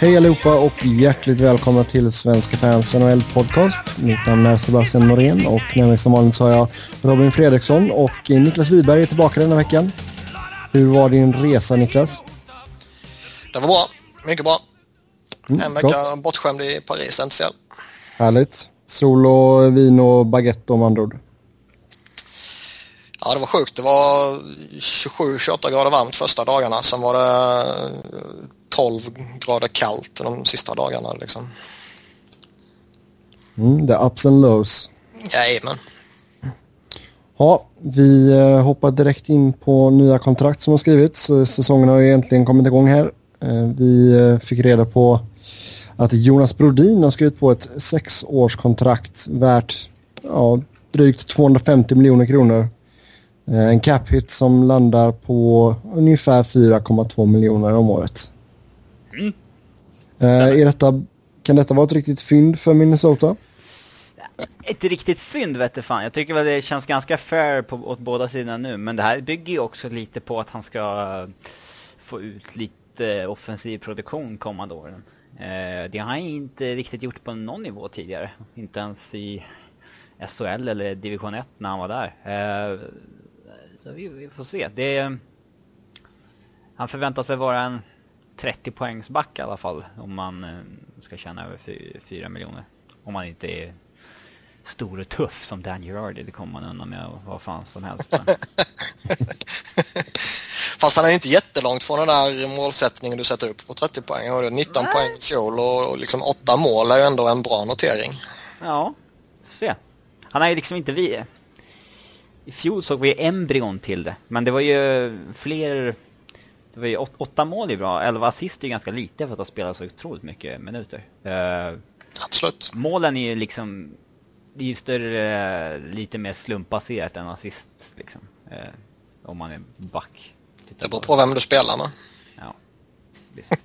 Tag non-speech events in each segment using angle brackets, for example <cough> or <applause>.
Hej allihopa och hjärtligt välkomna till Svenska fans NHL podcast. Mitt namn är Sebastian Norén och med mig som vanligt så har jag Robin Fredriksson och Niklas Wiberg är tillbaka denna veckan. Hur var din resa Niklas? Det var bra, mycket bra. Mm, en vecka gott. bortskämd i Paris, inte fel. Härligt. Sol och vin och baguette om andra ord. Ja, det var sjukt. Det var 27-28 grader varmt första dagarna. Sen var det 12 grader kallt de sista dagarna. Liksom. Mm, the ups and lows. Jajamän. Ja, vi eh, hoppar direkt in på nya kontrakt som har skrivits. Så Säsongen har ju egentligen kommit igång här. Eh, Vi eh, fick reda på att Jonas Brodin har skrivit på ett sexårskontrakt värt ja, drygt 250 miljoner kronor. Eh, En cap hit som landar på ungefär 4,2 miljoner om året. Eh, detta, kan detta vara ett riktigt fynd för Minnesota? Ett riktigt fynd vet du fan. Jag tycker väl det känns ganska fair på, åt båda sidorna nu. Men det här bygger ju också lite på att han ska eh, få ut lite offensiv produktion kommande åren. Eh, det har han inte riktigt gjort på någon nivå tidigare. Inte ens i SHL eller division 1 när han var där. Eh, så vi, vi får se. Det, han förväntas väl vara en 30 poängs back i alla fall. Om man eh, ska tjäna över 4 miljoner. Om man inte är stor och tuff som Dan Girardi. Det kommer man undan med vad fan som helst. <laughs> Fast han är ju inte jättelångt från den där målsättningen du sätter upp på 30 poäng. Han hade 19 Nej. poäng i fjol och och liksom 8 mål är ju ändå en bra notering. ja, se. Han är ju liksom inte vi. I fjol såg vi embryon till det. Men det var ju fler... Det var ju åt, åtta mål är bra. 11 assist är ganska lite för att ha spelat så otroligt mycket minuter. Eh, Absolut. målen är ju liksom... Det är ju större, lite mer slumpbaserat än assist liksom. Eh, om man är back. Det beror på vem du spelar med. Ja. Visst. <laughs>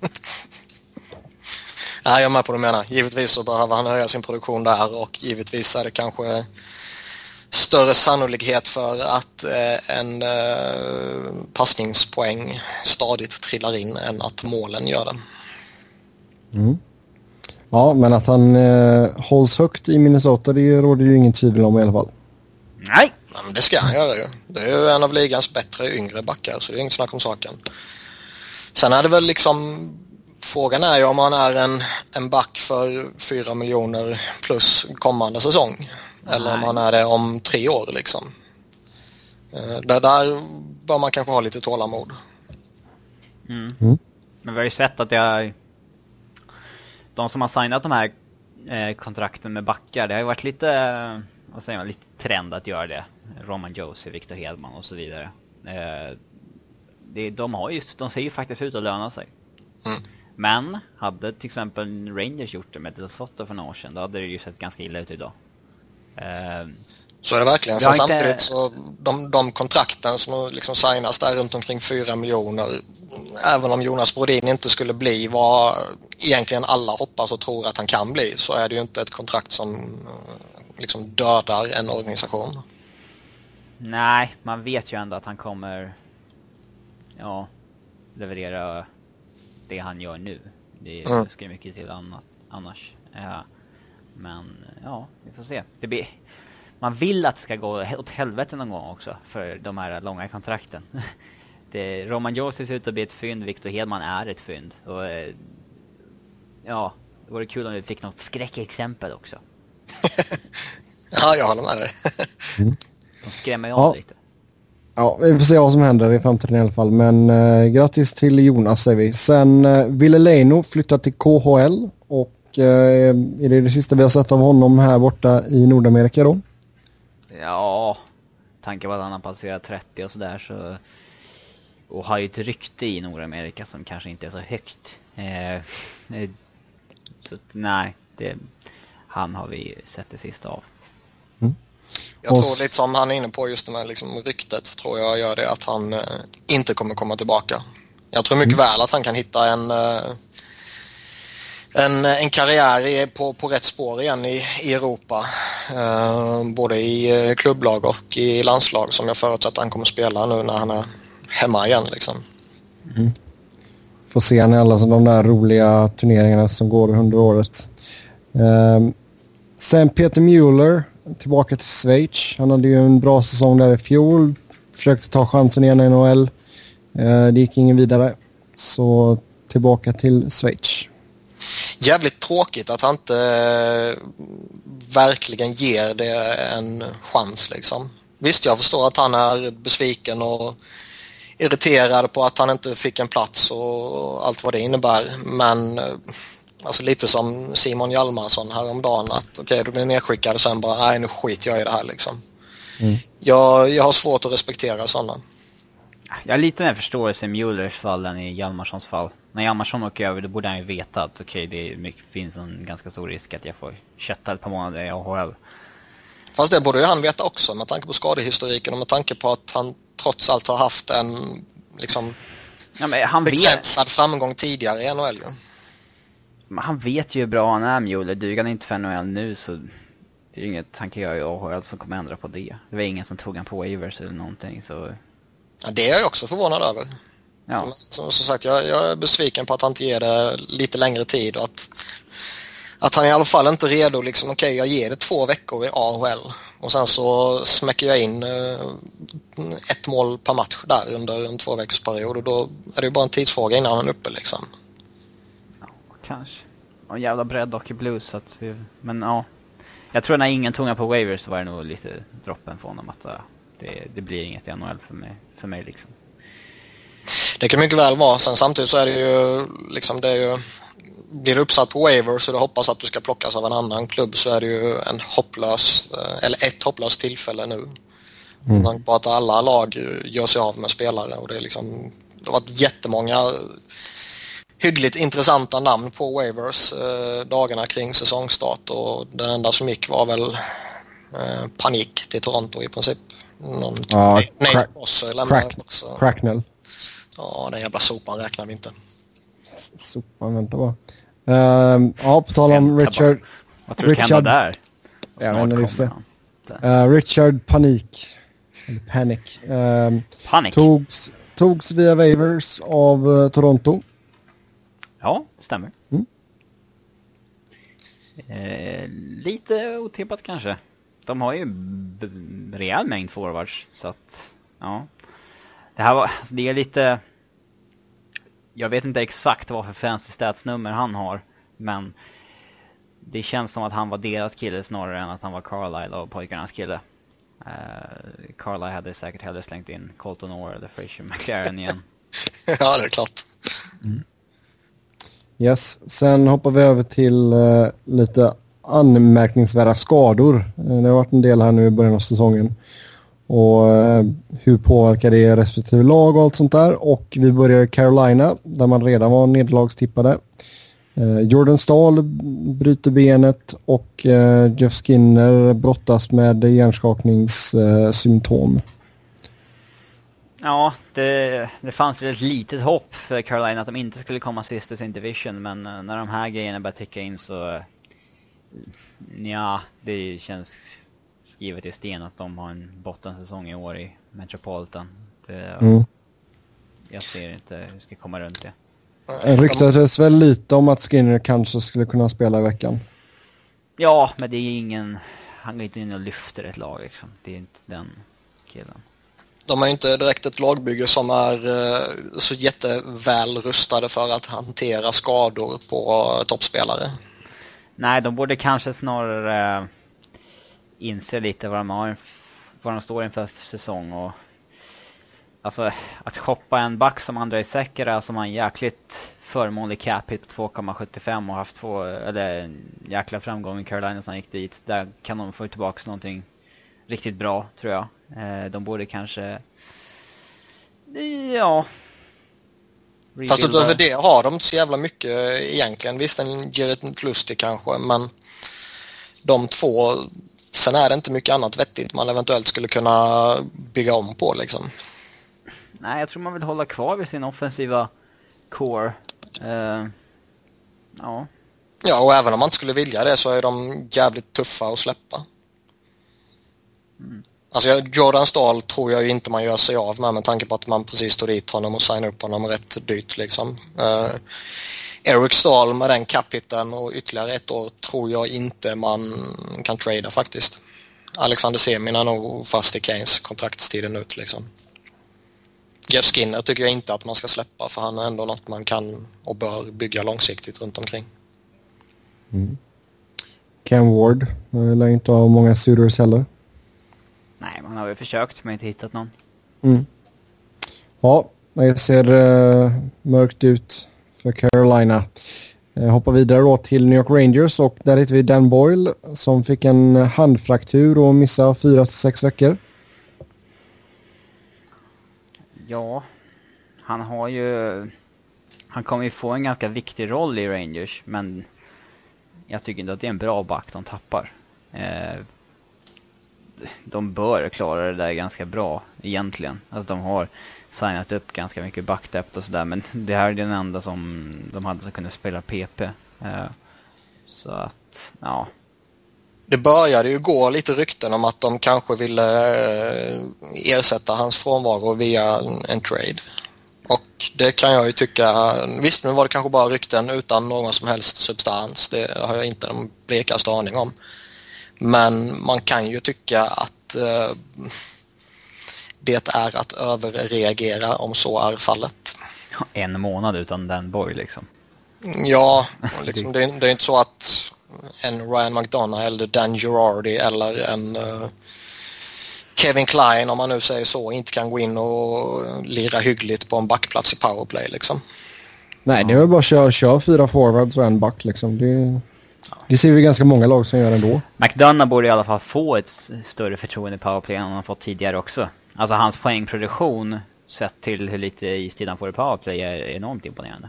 Nej, jag är med på vad du menar. Givetvis så behöver han höja sin produktion där och givetvis är det kanske större sannolikhet för att eh, en eh, passningspoäng stadigt trillar in än att målen gör det. Ja, men att han eh, hålls högt i Minnesota det råder ju ingen tvivel om i alla fall. Nej! Nej, men det ska han göra ju. Det är ju en av ligans bättre yngre backar så det är inget snack om saken. Sen är det väl liksom Frågan är ju om han är en, en back för 4 miljoner plus kommande säsong. Eller om han är det om tre år liksom. Eh, Det där bör man kanske ha lite tålamod. Men vi har ju sett att det är... De som har signat de här eh, kontrakten med backar, det har ju varit lite, eh, vad säger man, lite trend att göra det. Roman Josie, Victor Hedman och så vidare. Det, de, har ju, de ser ju faktiskt ut att löna sig. Mm. Men hade till exempel Rangers gjort det med Del Sotto för några år sedan, då hade det ju sett ganska illa ut idag. Eh, Så är det verkligen. Sen inte- samtidigt så de, de kontrakten som liksom signas där runt omkring 4 miljoner. Även om Jonas Brodin inte skulle bli vad egentligen alla hoppas och tror att han kan bli så är det ju inte ett kontrakt som eh, liksom dödar en organisation. Nej, man vet ju ändå att han kommer ja, leverera det han gör nu. Det Mm. ska ju mycket till annat, annars. Ja. Men ja, vi får se. Det blir, man vill att det ska gå åt helvete någon gång också för de här långa kontrakten. <laughs> Det, Roman Josi ser ut att bli ett fynd, Victor Hedman är ett fynd. Och, eh, ja, det vore kul om vi fick något skräckexempel också. <laughs> Ja, jag håller med dig. <laughs> De skrämmer ju Ja. oss lite. Ja, vi får se vad som händer i framtiden i alla fall. Men eh, grattis till Jonas säger vi. Sen eh, Ville Leino flyttar till KHL och eh, är det det sista vi har sett av honom här borta i Nordamerika då? Ja, tanken var att han har passerat 30 och sådär så... Och har ju ett rykte i Nordamerika som kanske inte är så högt. Eh, eh, så nej, det, han har vi sett det sista av. Jag Och tror lite som han är inne på just det med liksom ryktet tror jag gör det att han eh, inte kommer komma tillbaka. Jag tror mycket väl att han kan hitta en eh, en, en karriär i, på, på rätt spår igen i, i Europa. Eh, både i eh, klubblag och i landslag som jag förutsätter han kommer spela nu när han är hemma igen. Liksom. Mm. se han i alla de där roliga turneringarna som går under året. Eh, sen Peter Mueller tillbaka till Schweiz. Han hade ju en bra säsong där i fjol. Försökte ta chansen igen i NHL. Eh, det gick ingen vidare. Så tillbaka till Schweiz. Jävligt tråkigt att han inte uh, verkligen ger det en chans liksom. Visst, jag förstår att han är besviken och irriterad på att han inte fick en plats och allt vad det innebär. Men uh, Alltså lite som Simon Hjalmarsson häromdagen att okej okay, du blir nedskickad och sen bara nej nu skiter jag i det här liksom. Mm. Jag, jag har svårt att respektera sådana. Jag har lite mer förståelse i Mullers fall än i Hjalmarssons fall. När Hjalmarsson åker över då borde han ju veta att okej okay, det mycket, finns en ganska stor risk att jag får kötta ett par månader i AHL. Fast det borde ju han veta också med tanke på skadehistoriken och med tanke på att han trots allt har haft en liksom ja, men han begränsad vet... framgång tidigare i NHL. Han vet ju hur bra han är Mueller. Duger han inte för NHL nu så det är ju inget han kan göra i AHL som kommer ändra på det. Det var ingen som tog han på waivers eller någonting så... Ja, det är jag också förvånad över. Ja. Som, som sagt, jag, jag, är besviken på att han inte ger det lite längre tid och att, att han i alla fall inte är redo liksom, okej okay, jag ger det två veckor i AHL och sen så smäcker jag in eh, ett mål per match där under en två veckors period och då är det ju bara en tidsfråga innan han är uppe liksom kanske. Och jävla bredd och i blues så att vi, men ja. Jag tror när ingen tunga på waivers så var det nog lite droppen för honom att uh, det, det blir inget i NHL för mig, för mig liksom. Det kan mycket väl vara. Sen samtidigt så är det ju liksom det är ju blir uppsatt på waivers och du hoppas att du ska plockas av en annan klubb så är det ju en hopplös, eh, eller ett hopplöst tillfälle nu. Mm. På att alla lag gör sig av med spelare och det är liksom det har varit jättemånga hyggligt intressanta namn på waivers eh, dagarna kring säsongstart och det enda som gick var väl eh, panik till Toronto i princip. Någon ja, Nate Bosser lämnade också. Cracknell. Ja, den jävla sopan räknar vi inte. Sopan, vänta bara. Uh, ja, på tal om Richard... Vad tror du kan vara där? Jag vet inte, vi får se. Uh, Richard Panik. Panic. Uh, Panic. Togs, togs via waivers av uh, Toronto. Ja, det stämmer. Mm. Eh, lite otippat kanske. De har ju rejäl mängd forwards, så att ja. Det här var, alltså det är lite... Jag vet inte exakt vad för fancy statsnummer han har, men det känns som att han var deras kille snarare än att han var Carlisle och pojkarnas kille. Uh, Carlisle hade säkert hellre slängt in Colton Orr eller Fraser McLaren igen. <laughs> ja, det är klart. Mm. Yes, sen hoppar vi över till uh, lite anmärkningsvärda skador. Uh, det har varit en del här nu i början av säsongen. Och eh, hur påverkar det respektive lag och allt sånt där. Och vi börjar i Carolina där man redan var nederlagstippade. Eh, Jordan Stahl bryter benet och eh, Jeff Skinner brottas med hjärnskakningssymptom. Ja, det, det fanns väl ett litet hopp för Carolina att de inte skulle komma sist i sin division, men när de här grejerna börjar ticka in så... Ja, det känns skrivet i sten att de har en bottensäsong i år i Metropolitan. Det, mm. Jag ser inte hur det ska komma runt det. Det ryktades väl lite om att Skinner kanske skulle kunna spela i veckan. Ja, men det är ingen... Han går inte in och lyfter ett lag liksom. Det är inte den killen de är inte direkt ett lagbygge som är eh, så jätteväl rustade för att hantera skador på toppspelare. Nej, de borde kanske snarare uh, inse lite vad de, har, vad de står inför för säsong och Alltså att shoppa en back som Andrei Sekera som har en jäkligt förmånlig cap hit på 2,75 och haft två, eller en jäkla framgång i Carolina som gick dit. Där kan de få tillbaka någonting riktigt bra tror jag. Eh, de borde kanske... Ja... Fast utöver det har de inte så jävla mycket egentligen. Visst, en Gerrit Lustig kanske, men de två... Sen är det inte mycket annat vettigt man eventuellt skulle kunna bygga om på liksom. Nej, jag tror man vill hålla kvar vid sin offensiva core. Uh, ja. Ja, och även om man inte skulle vilja det så är de jävligt tuffa att släppa. Mm. Alltså Jordan Stahl tror jag ju inte man gör sig av med med tanke på att man precis tog dit honom och signade upp honom rätt dyrt liksom. Uh, Eric Stahl med den capiten och ytterligare ett år tror jag inte man kan trada faktiskt. Alexander Semin är nog fast i Keynes kontraktstiden ut liksom. Jeff Skinner tycker jag inte att man ska släppa för han är ändå något man kan och bör bygga långsiktigt runt omkring. Mm. Ken Ward lär inte ha många suitors heller. Nej, man har väl försökt men inte hittat någon. Mm. Ja, det ser uh, mörkt ut för Carolina. Eh, hoppar vidare då till New York Rangers och där hittar vi Dan Boyle som fick en handfraktur och missar fyra till sex veckor. Ja, han har ju... Han kommer ju få en ganska viktig roll i Rangers, men jag tycker inte att det är en bra back de tappar. Eh, de bör klara det där ganska bra egentligen. Alltså de har signat upp ganska mycket backdept och sådär, men det här är den enda som de hade som kunde spela PP. Eh, så att, ja, det började ju gå lite rykten om att de kanske ville eh, ersätta hans frånvaro via en trade. Och det kan jag ju tycka, visst nu var det kanske bara rykten utan någon som helst substans, det har jag inte den blekaste aning om. Men man kan ju tycka att eh, det är att överreagera om så är fallet. En månad utan den boy liksom. Ja, liksom, det, det är inte så att en Ryan McDonough eller Dan Girardi eller en uh, Kevin Klein om man nu säger så inte kan gå in och lira hyggligt på en backplats i powerplay liksom. Nej, det är väl bara att köra, köra fyra forwards och en back liksom. Det, det ser vi ganska många lag som gör ändå. McDonough borde i alla fall få ett större förtroende i powerplay än han har fått tidigare också. Alltså hans poängproduktion sett till hur lite istid han får i powerplay är enormt imponerande.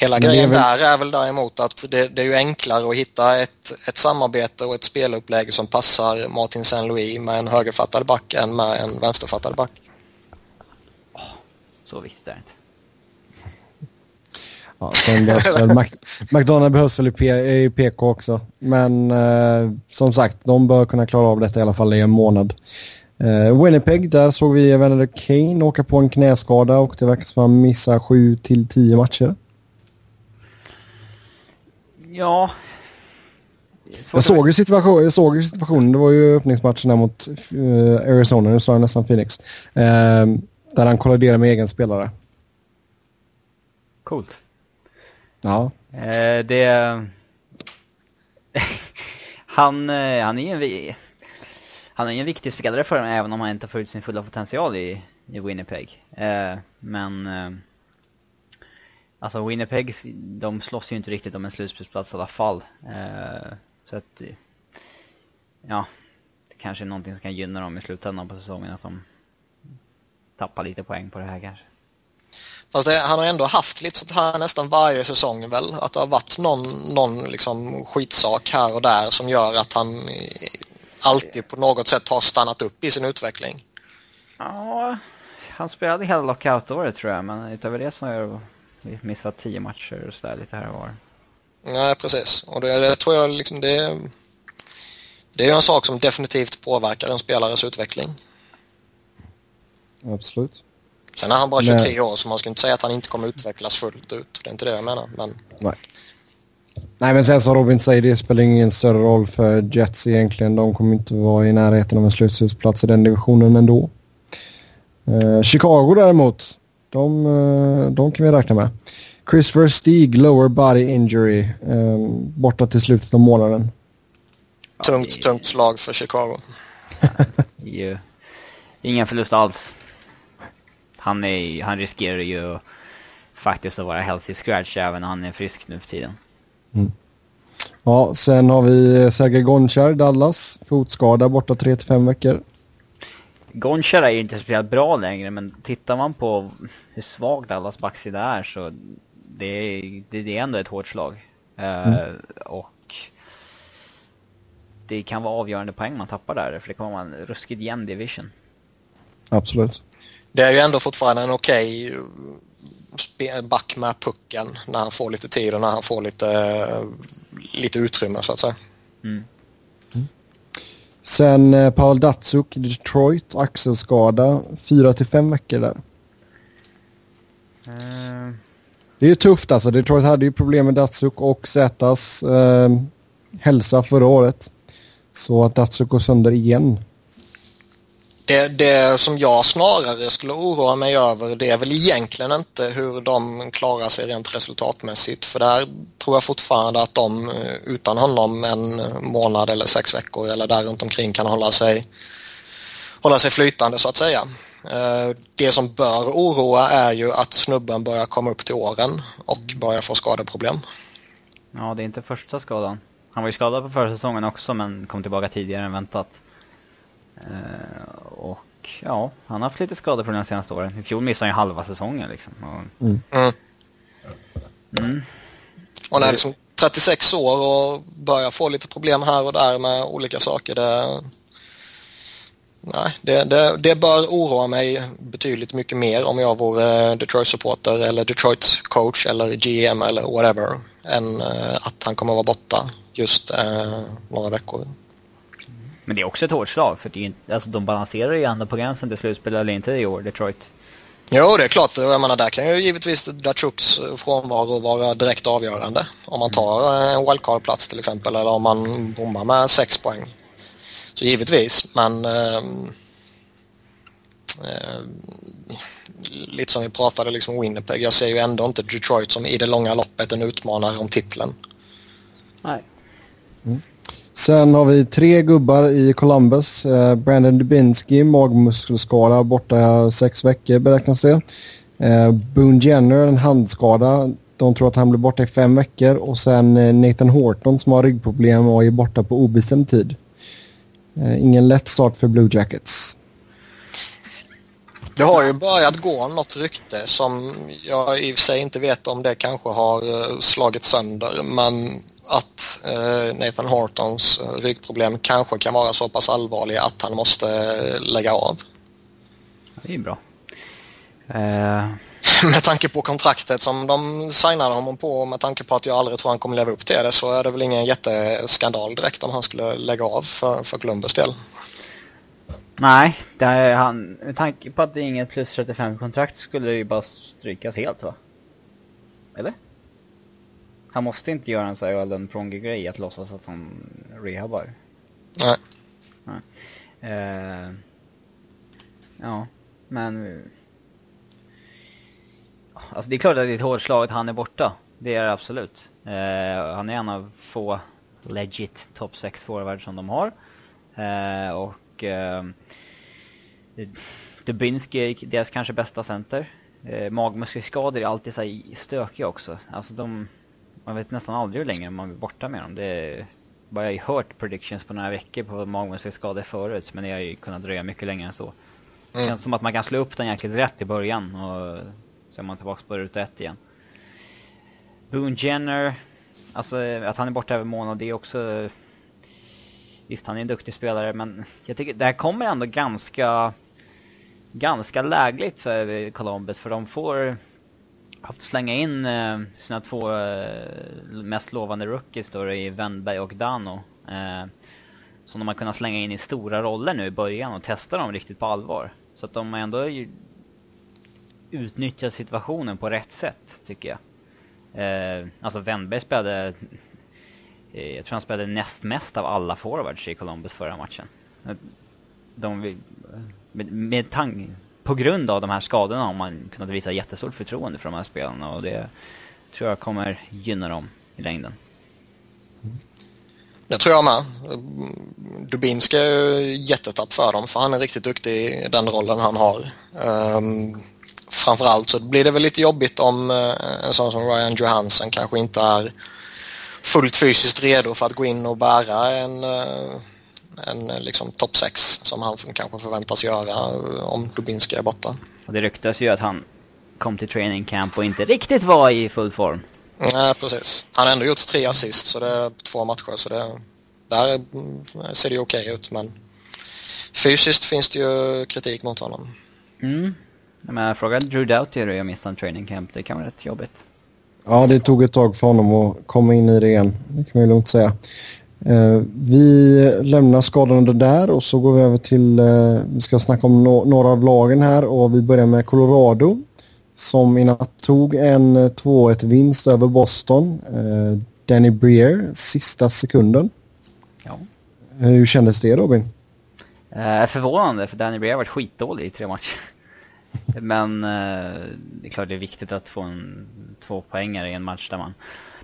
Hela grejen där är väl däremot att det, det, är ju enklare att hitta ett, ett samarbete och ett spelupplägg som passar Martin Saint-Louis med en högerfattad back än med en vänsterfattad back. Oh, så viktigt är det inte. Ja, sen behövs McDonald behövs väl i, P, i PK också. Men eh, som sagt, de bör kunna klara av detta i alla fall i en månad. Eh, Winnipeg, där såg vi Evander Kane åka på en knäskada och det verkar som att han missar 7 till 10 matcher. Ja. Jag såg, ju situation, jag såg ju situationen, det var ju öppningsmatchen mot uh, Arizona, nu sa jag nästan Phoenix. Uh, där han kolliderade med egen spelare. Coolt. Ja. Uh, det... <laughs> han, han är en... Han är en viktig spelare för dem även om han inte får ut sin fulla potential i, i Winnipeg. Eh, men eh, Alltså Winnipeg, de slåss ju inte riktigt om en slutspelsplats i alla fall. Eh, så att, ja, det kanske är någonting som kan gynna dem i slutändan på säsongen att de tappar lite poäng på det här kanske. Fast det, han har ändå haft lite sånt här nästan varje säsong väl? Att det har varit någon, någon liksom skitsak här och där som gör att han alltid på något sätt har stannat upp i sin utveckling. Ja, han spelade hela lockout-året tror jag, men utöver det så har jag missat tio matcher och sådär lite här och var. Nej, precis. Och det, det tror jag liksom det, det är en sak som definitivt påverkar en spelares utveckling. Absolut. Sen är han bara 23 Nej. år så man ska inte säga att han inte kommer utvecklas fullt ut. Det är inte det jag menar. Men... Nej. Nej men sen som Robin säger, det spelar ingen större roll för Jets egentligen. De kommer inte vara i närheten av en slutspelsplats i den divisionen ändå. Uh, Chicago däremot, de, eh, de kan vi räkna med. Christopher Stig, lower body injury, um, borta till slutet av månaden. Tungt, tungt slag för Chicago. <laughs> ju, ingen förlust alls. Han, är, han riskerar ju faktiskt att vara healthy scratch även när han är frisk nu för tiden. Mm. Ja, sen har vi Sergej Gonchar, Dallas. Fotskada borta 3-5 veckor. Gonchar är ju inte speciellt bra längre, men tittar man på hur svag Dallas backsida är så det är, det är ändå ett hårt slag. Eh, mm. Uh, och det kan vara avgörande poäng man tappar där, för det kommer vara en ruskigt jämn division. Absolut. Det är ju ändå fortfarande en okej okay back med pucken när han får lite tid och när han får lite, lite utrymme så att säga. Mm. Sen eh, Paul Datsuk, Detroit, axelskada. Fyra till fem veckor där. Eh, Det är ju tufft alltså. Detroit hade ju problem med Datsuk och Zätas eh, hälsa förra året. Så att Datsuk går sönder igen. Det, det som jag snarare skulle oroa mig över det är väl egentligen inte hur de klarar sig rent resultatmässigt för där tror jag fortfarande att de eh, utan honom en månad eller sex veckor eller där runt omkring kan hålla sig, hålla sig flytande så att säga. Eh, det som bör oroa är ju att snubben börjar komma upp till åren och börjar få skadeproblem. ja, det är inte första skadan. Han var ju skadad på försäsongen också men kom tillbaka tidigare än väntat. Eh, och ja, han har haft lite skadeproblem de senaste åren. I fjol missade han ju halva säsongen liksom. Och, Mm. mm. Och när är liksom 36 år och börjar få lite problem här och där med olika saker. Det, nej, det, det, det bör oroa mig betydligt mycket mer om jag vore Detroit-supporter eller Detroit-coach eller GM eller whatever än eh, att han kommer att vara borta just eh, några veckor. Men det är också ett hårt slag för det är ju, inte- alltså, de balanserar ju ändå på gränsen till slutspel eller inte i år, Detroit. Jo, det är klart. Jag menar, där kan ju givetvis Datsjuks frånvaro vara direkt avgörande. Om man tar eh, en wildcard-plats till exempel eller om man bommar med sex poäng. Så givetvis, men eh, lite som vi pratade liksom Winnipeg. Jag ser ju ändå inte Detroit som i det långa loppet en utmanare om titeln. Nej. Sen har vi tre gubbar i Columbus. Eh, Brandon Dubinsky, magmuskelskada, borta sex veckor beräknas det. Eh, Boone Jenner, en handskada. De tror att han blir borta i fem veckor. Och sen eh, Nathan Horton som har ryggproblem och är borta på obestämd tid. Eh, ingen lätt start för Blue Jackets. Det har ju börjat gå något rykte som jag i och för sig inte vet om det kanske har eh, slagit sönder men att eh, Nathan Hortons eh, ryggproblem kanske kan vara så pass allvarliga att han måste eh, lägga av. Det är bra. <laughs> Med tanke på kontraktet som de signade honom på och med tanke på att jag aldrig tror han kommer leva upp till det så är det väl ingen jätteskandal direkt om han skulle lägga av för, för Columbus del. nej, det är han, med tanke på att det är inget plus 35-kontrakt skulle det ju bara strykas helt va? Eller? Han måste inte göra en sån här Ölen Pronge-grej att låtsas att han rehabbar. Nej. Eh, ja, men... Alltså det är klart att det är ett hårt slag att han är borta. Det är det absolut. Eh, han är en av få legit top 6 forwards som de har. Eh, och... Dubinski är deras kanske bästa center. Eh, magmuskelskador är alltid så här stökiga också. Alltså de... Man vet nästan aldrig hur länge man blir borta med dem. Det är, bara jag har hört predictions på några veckor på magmuskelskador förut men det har ju kunnat dröja mycket längre än så. Det Mm. känns som att man kan slå upp den jäkligt rätt i början och så är man tillbaka på ruta ett igen. Boone Jenner, alltså att han är borta över månad det är också... Visst, han är en duktig spelare men jag tycker det här kommer ändå ganska... Ganska lägligt för Columbus för de får haft slänga in eh, sina två eh, mest lovande rookies då i Wennberg och Dano. Eh, som de har kunnat slänga in i stora roller nu i början och testa dem riktigt på allvar. Så att de har ändå ju utnyttjat situationen på rätt sätt, tycker jag. Eh, alltså Wennberg spelade, eh, jag tror han spelade näst mest av alla forwards i Columbus förra matchen. Eh, de, vill- med, med tang, på grund av de här skadorna har man kunnat visa jättestort förtroende för de här spelarna och det tror jag kommer gynna dem i längden. Det tror jag med. Dubinski är ju jättetapp för dem för han är riktigt duktig i den rollen han har. Um, framförallt så blir det väl lite jobbigt om eh, en sån som Ryan Johansson kanske inte är fullt fysiskt redo för att gå in och bära en, eh, en eh, liksom topp 6 som han kanske förväntas göra eh, om Dubinski är borta. Och det ryktas ju att han kom till training camp och inte riktigt var i full form. Nej, precis. Han har ändå gjort tre assist så det är två matcher så det, där mm, ser det ju okej ut men fysiskt finns det ju kritik mot honom. Mm. Jag menar, fråga Drew Doughty hur jag missade training camp. Det kan vara rätt jobbigt. Ja, det tog ett tag för honom att komma in i det igen. Det kan man ju lugnt säga. Eh, vi lämnar skadade där och så går vi över till, eh, vi ska snacka om några av lagen här och vi börjar med Colorado som i natt tog en 2-1 vinst över Boston. Danny Breer, sista sekunden. Ja. Hur kändes det Robin? Eh, förvånande, för Danny Breer har varit skitdålig i tre matcher. <laughs> Men eh, det är klart det är viktigt att få en två poängare i en match där man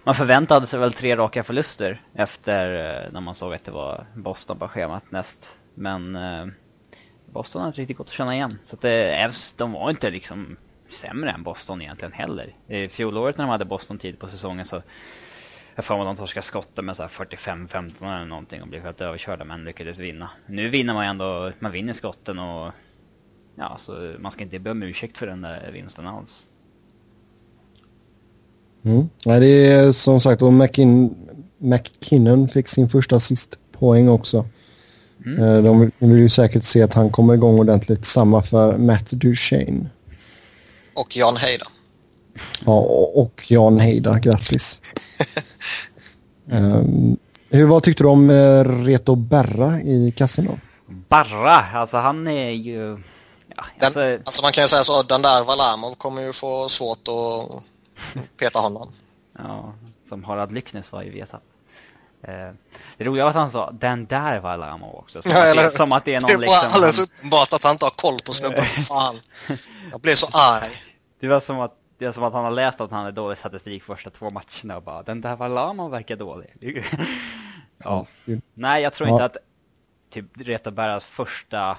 man förväntade sig väl tre raka förluster efter eh, när man såg att det var Boston på schemat näst. Men eh, Boston har inte riktigt gått att känna igen. Så att eh, det, de var inte liksom sämre än Boston egentligen heller. I fjolåret när de hade Boston tid på säsongen så jag får mig att de torskade skotten med 45-15 eller någonting och blev helt överkörda men lyckades vinna. Nu vinner man ändå, man vinner skotten och ja, så man ska inte be om ursäkt för den där vinsten alls. Mm. Ja, det är som sagt och McKin McKinnon fick sin första assistpoäng också. Mm. Eh, de vill ju säkert se att han kommer igång ordentligt. Samma för Matt Duchene. Och Jan Heida. Ja, och Jan Heida. Grattis. um, <laughs> hur, vad tyckte du om uh, Reto Berra i kassen då? Barra, alltså han är ju... Ja, alltså... Den, alltså man kan ju säga så, den där Valamov kommer ju få svårt att peta honom. Ja, som Harald Lycknes har ju vetat. Eh, det roliga var att han sa den där var Valamov också. Som, ja, att, det, som att det är någon Det var liksom, alldeles han... uppenbart att han inte har koll på snubben. <laughs> Fan. Jag blev så arg. Det var som att det är som att han har läst att han hade dålig statistik första två matcherna och bara den där Valamov verkar dålig. <laughs> ja. Nej, jag tror inte att typ Reto Berras första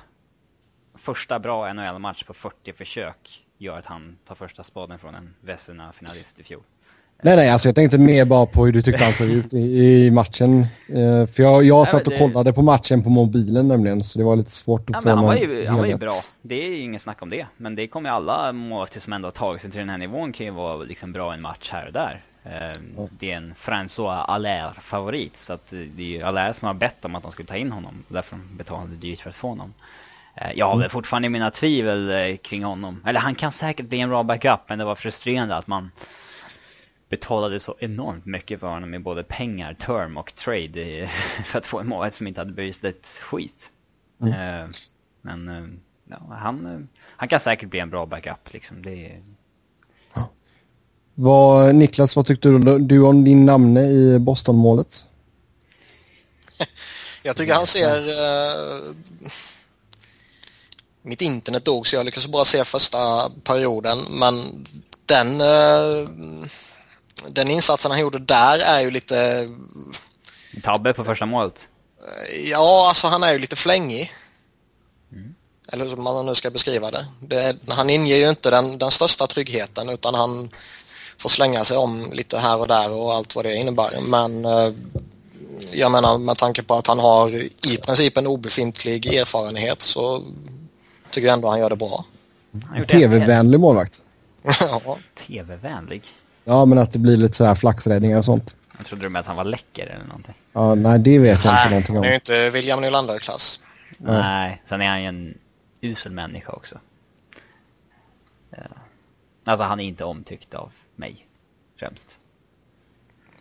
första bra NHL-match på 40 försök gör att han tar första spaden från en Vesina-finalist i fjol. Nej, nej, alltså jag tänkte mer bara på hur du tyckte han såg ut i, i matchen. Uh, för jag, jag satt och kollade på matchen på mobilen nämligen, så det var lite svårt att ja, få han var, ju, han var ju bra, det är ju inget snack om det. Men det kommer ju alla målvakter som ändå har tagit sig till den här nivån kan ju vara liksom bra i en match här och där. Uh, Det är en François Allaire-favorit, så att det är ju Allaire som har bett om att de skulle ta in honom. Därför de betalade dyrt för att få honom. Uh, jag har väl fortfarande mina tvivel kring honom. Eller han kan säkert bli en bra backup, men det var frustrerande att man betalade så enormt mycket för honom i både pengar, term och trade <laughs> för att få en målvakt som inte hade bevisat ett skit. Mm. Uh, men uh, ja, han, uh, han kan säkert bli en bra backup liksom. Det ja. vad, Niklas, vad tyckte du, du om din namne i Boston-målet? <laughs> Jag tycker han ser... mitt internet dog så jag lyckades bara se första perioden men den den insatsen han gjorde där är ju lite... Tabbe på första målet? Ja, alltså han är ju lite flängig. Mm. Eller hur man nu ska beskriva det. det. Han inger ju inte den, den största tryggheten utan han får slänga sig om lite här och där och allt vad det innebär. Men eh, jag menar med tanke på att han har i princip en obefintlig erfarenhet så tycker ändå han gör det bra. TV-vänlig målvakt. ja. TV-vänlig? Ja, men att det blir lite så här flaxräddningar och sånt. Jag trodde du med att han var läcker eller någonting. Ja, nej det vet jag inte någonting om. Han är ju inte William Nylander-klass. Nej. nej, sen är han ju en usel människa också. Ja. Alltså han är inte omtyckt av mig, främst.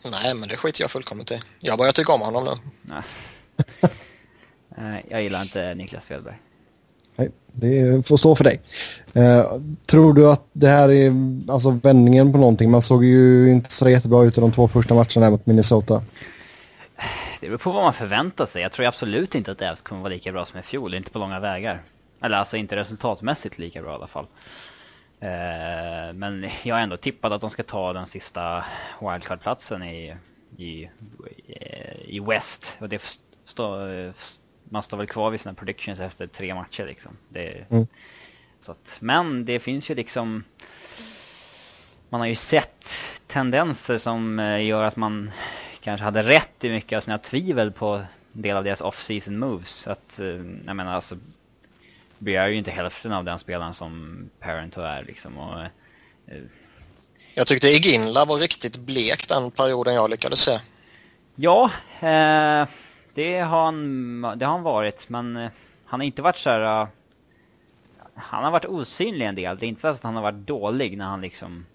Nej, men det skiter jag fullkomligt i. Jag börjar tycka om honom nu. Nej. <laughs> jag gillar inte Niklas Svedberg. Nej, det får stå för dig. Eh, tror du att det här är alltså vändningen på någonting? Man såg ju inte så jättebra ut i de två första matcherna mot Minnesota. Det beror på vad man förväntar sig. Jag tror absolut inte att Avs kommer vara lika bra som i fjol, inte på långa vägar. Eller alltså inte resultatmässigt lika bra i alla fall. Eh, men jag har ändå tippat att de ska ta den sista wildcard-platsen i, i, i West. Och det står man står väl kvar vid sina predictions efter tre matcher liksom. Det, mm. så att, men det finns ju liksom... Man har ju sett tendenser som eh, gör att man kanske hade rätt i mycket av sina tvivel på en del av deras off-season moves. Att, eh, jag menar alltså, begär ju inte hälften av den spelaren som Parento är liksom. Och, eh, jag tyckte Iginla var riktigt blek den perioden jag lyckades se. Ja, eh, det har han, det har han varit, men eh, han har inte varit så här... Uh, han har varit osynlig en del. Det är inte så att han har varit dålig när han liksom...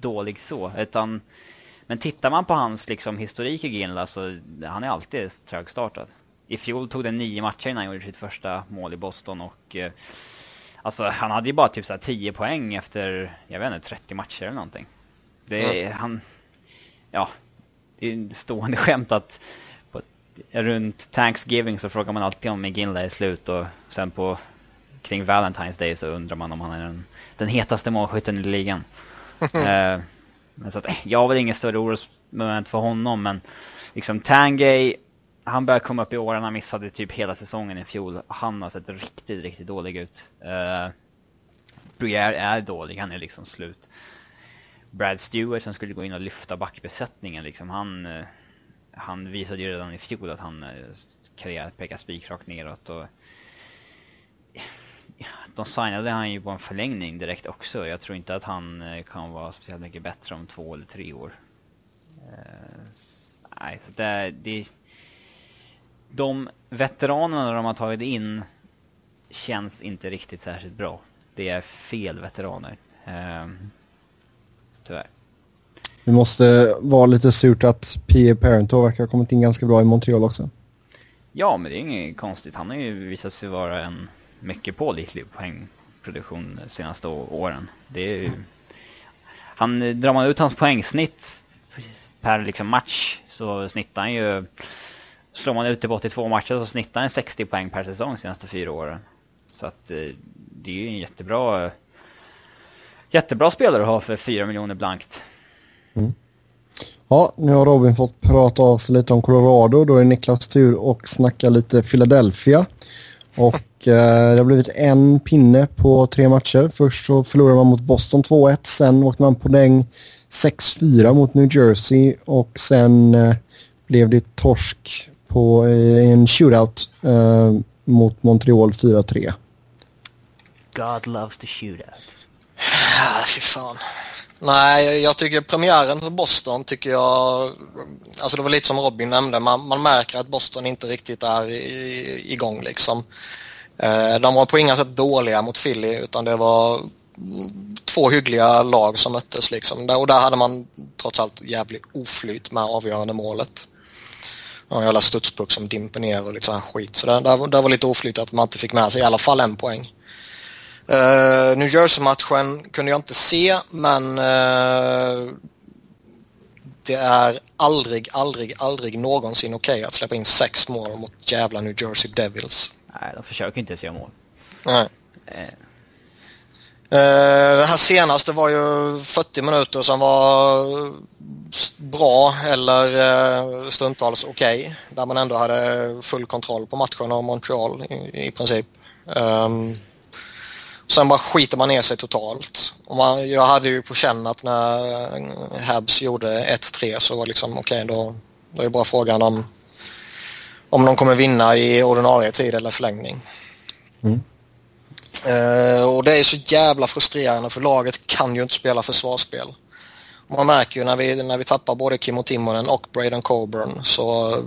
Dålig så, utan... Men tittar man på hans liksom, historik i Ginla så han är alltid trögstartad. I fjol tog det nio matcher innan han gjorde sitt första mål i Boston och eh, alltså han hade ju bara typ så 10 poäng efter, jag vet inte, 30 matcher eller någonting. Det är, mm. han, ja, det är stående <laughs> skämt att runt Thanksgiving så frågar man alltid om Ginla är slut och sen på kring Valentine's Day så undrar man om han är den, den hetaste målskytten i ligan. <laughs> eh, men så att, jag har väl ingen större orosmoment för honom men liksom Tangay, han börjar komma upp i åren, han missade typ hela säsongen i fjol. Han har sett riktigt, riktigt dålig ut. Uh, Briere är dålig, han är liksom slut. Brad Stewart som skulle gå in och lyfta backbesättningen liksom, han, uh, han visade ju redan i fjol att han eh, karriär pekar spikrakt neråt och de signade han ju på en förlängning direkt också. Jag tror inte att han eh, kan vara speciellt mycket bättre om två eller tre år. Eh, nej, så det, det... De veteranerna de har tagit in känns inte riktigt särskilt bra. Det är fel veteraner. Tyvärr. Det måste vara lite surt att P.A. Parento verkar ha kommit in ganska bra i Montreal också. Ja, men det är inget konstigt. Han har ju visat sig vara en mycket pålitlig poängproduktion de senaste åren. Det är ju, han, drar man ut hans poängsnitt per liksom match så snittar han ju... Slår man ut det på 82 matcher så snittar han 60 poäng per säsong de senaste fyra åren. Så att eh, det är ju en jättebra... Jättebra spelare att ha för 4 miljoner blankt. Mm. Ja, nu har Robin fått prata av sig lite om Colorado. Då är Niklas tur och snacka lite Philadelphia. Och eh, det har blivit en pinne på tre matcher. Först så förlorade man mot Boston 2-1. Sen åkte man på den 6-4 mot New Jersey. Och sen eh, blev det torsk på eh, en shootout eh, mot Montreal 4-3. God loves the shootout. Ah, fy fan. Nej, jag tycker premiären för Boston tycker jag, alltså det var lite som Robin nämnde, man, man märker att Boston inte riktigt är igång liksom. Eh, de var på inga sätt dåliga mot Philly utan det var två hyggliga lag som möttes liksom. Och där hade man trots allt jävligt oflyt med avgörande målet. Och jävla studspuck som dimper ner och lite skit. Så där, där, där var lite oflyt att man inte fick med sig i alla fall en poäng. Uh, New Jersey-matchen kunde jag inte se men uh, det är aldrig, aldrig, aldrig någonsin okej okay att släppa in sex mål mot jävla New Jersey Devils. Nej, de försöker inte ens göra mål. Nej. Uh. Uh, det här senaste var ju 40 minuter som var bra eller uh, stundtals okej. Okay, där man ändå hade full kontroll på matchen av Montreal i, i princip. Um, Sen bara skiter man ner sig totalt. Och man, jag hade ju på känn att när Habs gjorde 1-3 så var liksom okej okay, då, då är det bara frågan om om de kommer vinna i ordinarie tid eller förlängning. Mm. Uh, och det är så jävla frustrerande för laget kan ju inte spela försvarsspel. Man märker ju när vi, när vi tappar både Kimmo Timonen och Braden Coburn så uh,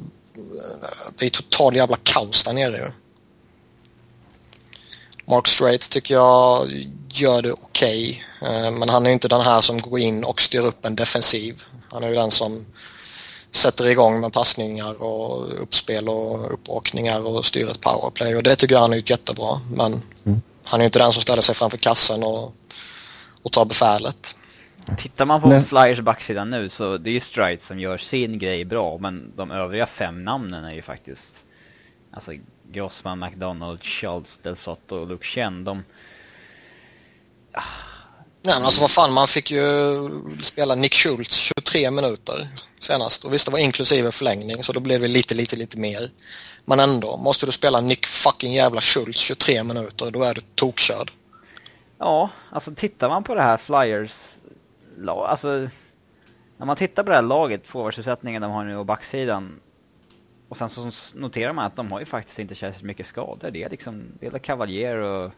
det är total jävla kaos där nere ju. Mark Strait tycker jag gör det okej. Okay. Eh, men han är inte den här som går in och styr upp en defensiv. Han är ju den som sätter igång med passningar och uppspel och uppåkningar och styr ett powerplay och det tycker jag han är jättebra. Men mm. han är inte den som ställer sig framför kassen och, och tar befälet. Tittar man på Nej. Flyers backsida nu så det är ju Strite som gör sin grej bra men de övriga fem namnen är ju faktiskt alltså Grossman, McDonald, Schultz, Del Sotto och Luke Chen, de... Nej men alltså vad fan, man fick ju spela Nick Schultz 23 minuter senast. Och visst, det var inklusive förlängning så då blev det lite, lite, lite mer. Men ändå, måste du spela Nick fucking jävla Schultz 23 minuter, då är du tokkörd. Ja, alltså tittar man på det här Flyers alltså när man tittar på det här laget, forwardsuppsättningen de har nu och backsidan och sen så noterar man att de har ju faktiskt inte särskilt mycket skador. Det är liksom, det är Cavalier och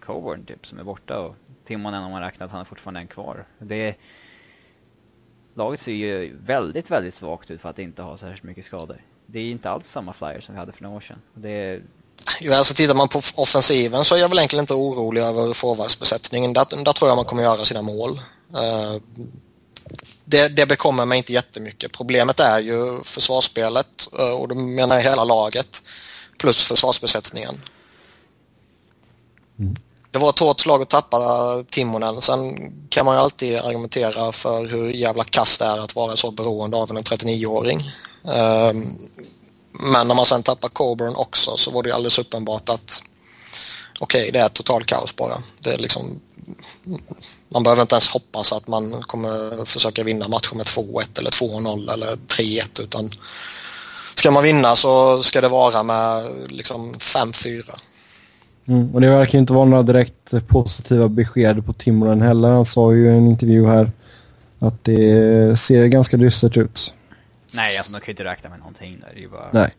Coburn typ som är borta och Timonen om man räknar att han är fortfarande en kvar. Det är, laget ser ju väldigt, väldigt svagt ut för att inte ha särskilt mycket skador. Det är inte alls samma flyer som vi hade för några år sedan. Det är... Jo, alltså tittar man på offensiven så är jag väl egentligen inte orolig över forwardsbesättningen. Där, där tror jag man kommer göra sina mål. Uh, det, det bekommer mig inte jättemycket. Problemet är ju försvarsspelet eh, och då menar jag hela laget plus försvarsbesättningen. Mm. Det var ett hårt slag att tappa Timonen. Sen kan man ju alltid argumentera för hur jävla kast det är att vara så beroende av en 39-åring. Ehm, men när man sen tappar Coburn också så var det alldeles uppenbart att okej, okay, det är total kaos bara. Det är liksom, man behöver inte ens hoppas att man kommer försöka vinna matcher med 2-1 eller 2-0 eller 3-1 utan ska man vinna så ska det vara med liksom 5-4. Mm, och det verkar inte vara några direkt positiva besked på Timonen heller. Han sa ju i en intervju här att det ser ganska dystert ut. Nej, alltså, man kan ju inte räkna med någonting där. Det är bara... Nej.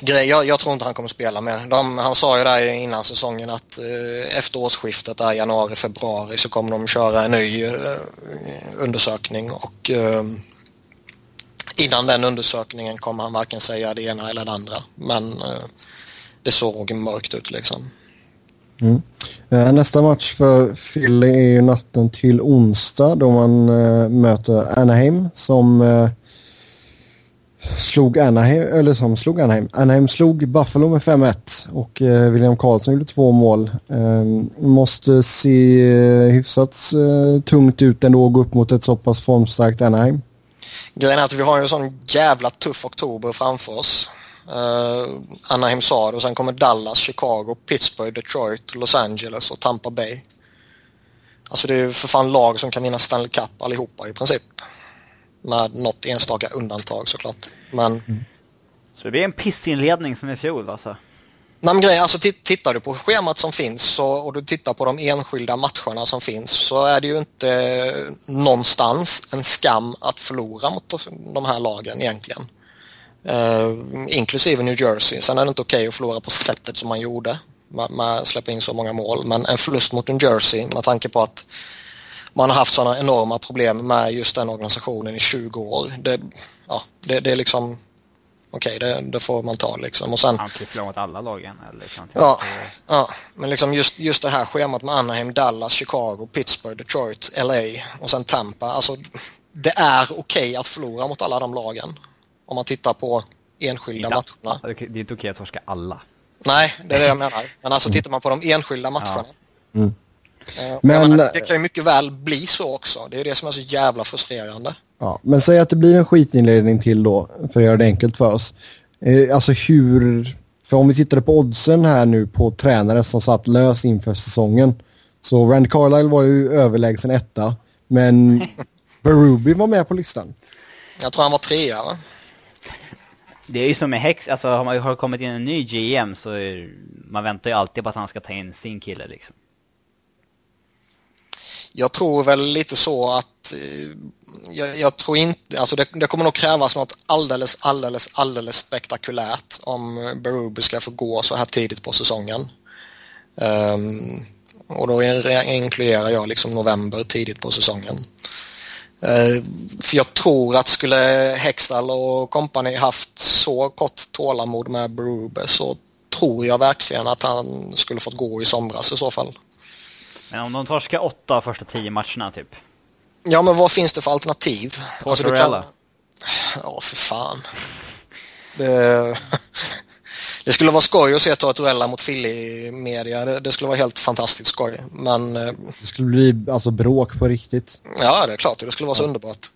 Grej, jag, jag, tror inte han kommer spela mer. De, han sa ju där innan säsongen att eh, efter årsskiftet, där januari, februari, så kommer de köra en ny eh, undersökning och eh, innan den undersökningen kommer han varken säga det ena eller det andra. Men eh, det såg mörkt ut liksom. Mm. Eh, nästa match för Philly är ju natten till onsdag då man eh, möter Anaheim som eh, slog Anaheim, eller som slog Anaheim. Anaheim slog Buffalo med 5-1 och eh, William Karlsson gjorde två mål. Eh, måste se eh, hyfsat eh, tungt ut ändå att gå upp mot ett så pass formstarkt Anaheim. Grejen är att vi har en sån jävla tuff oktober framför oss. Eh, Anaheim sa det och sen kommer Dallas, Chicago, Pittsburgh, Detroit, Los Angeles och Tampa Bay. Alltså det är för fan lag som kan vinna Stanley Cup allihopa i princip. Med något enstaka undantag såklart. Men... Mm. Så det blir en pissinledning som i fjol alltså? Nej, men grejen, alltså tittar du på schemat som finns så, och du tittar på de enskilda matcherna som finns så är det ju inte någonstans en skam att förlora mot de här lagen egentligen. Eh, inklusive New Jersey. Sen är det inte okej okay att förlora på sättet som man gjorde med, med släppa in så många mål. Men en förlust mot New Jersey med tanke på att man har haft sådana enorma problem med just den organisationen i 20 år. Det, ja, det, det är liksom okej, okay, det, det, får man ta liksom. Och sen, Han mot alla lagen. Eller ja, ja, men liksom just, just det här schemat med Anaheim, Dallas, Chicago, Pittsburgh, Detroit, LA och sen Tampa. Alltså, det är okej okay att förlora mot alla de lagen om man tittar på enskilda ja. matcherna. Det är inte okej att torska alla. Nej, det är det jag menar. Men alltså tittar man på de enskilda matcherna. Ja. Mm. Eh, men, menar, det kan ju mycket väl bli så också. Det är det som är så jävla frustrerande. Ja, men säg att det blir en skitinledning till då, för att göra det enkelt för oss. Eh, alltså hur... För om vi tittade på oddsen här nu på tränare som satt lös inför säsongen. Så Rand Carlisle var ju överlägsen etta, men <laughs> Berube var med på listan. Jag tror han var trea va? Det är ju som med Hex, alltså har man har kommit in en ny GM så är, man väntar ju alltid på att han ska ta in sin kille liksom. Jag tror väl lite så att eh, jag, jag, tror inte, alltså det, det, kommer nog krävas något alldeles, alldeles, alldeles spektakulärt om Berube ska få gå så här tidigt på säsongen. Um, och då inkluderar jag liksom november tidigt på säsongen. Uh, för jag tror att skulle Hextall och kompani haft så kort tålamod med Berube så tror jag verkligen att han skulle fått gå i somras i så fall. Men om de torskar åtta av första tio matcherna typ? Ja, men vad finns det för alternativ? Portorella? Alltså, kan... Ja, för fan. Det... <laughs> Det skulle vara skoj att se Tortorella mot Philly media. Det, det, skulle vara helt fantastiskt skoj. Men... Eh, det skulle bli alltså bråk på riktigt. Ja, det är klart. Det skulle vara så ja. underbart.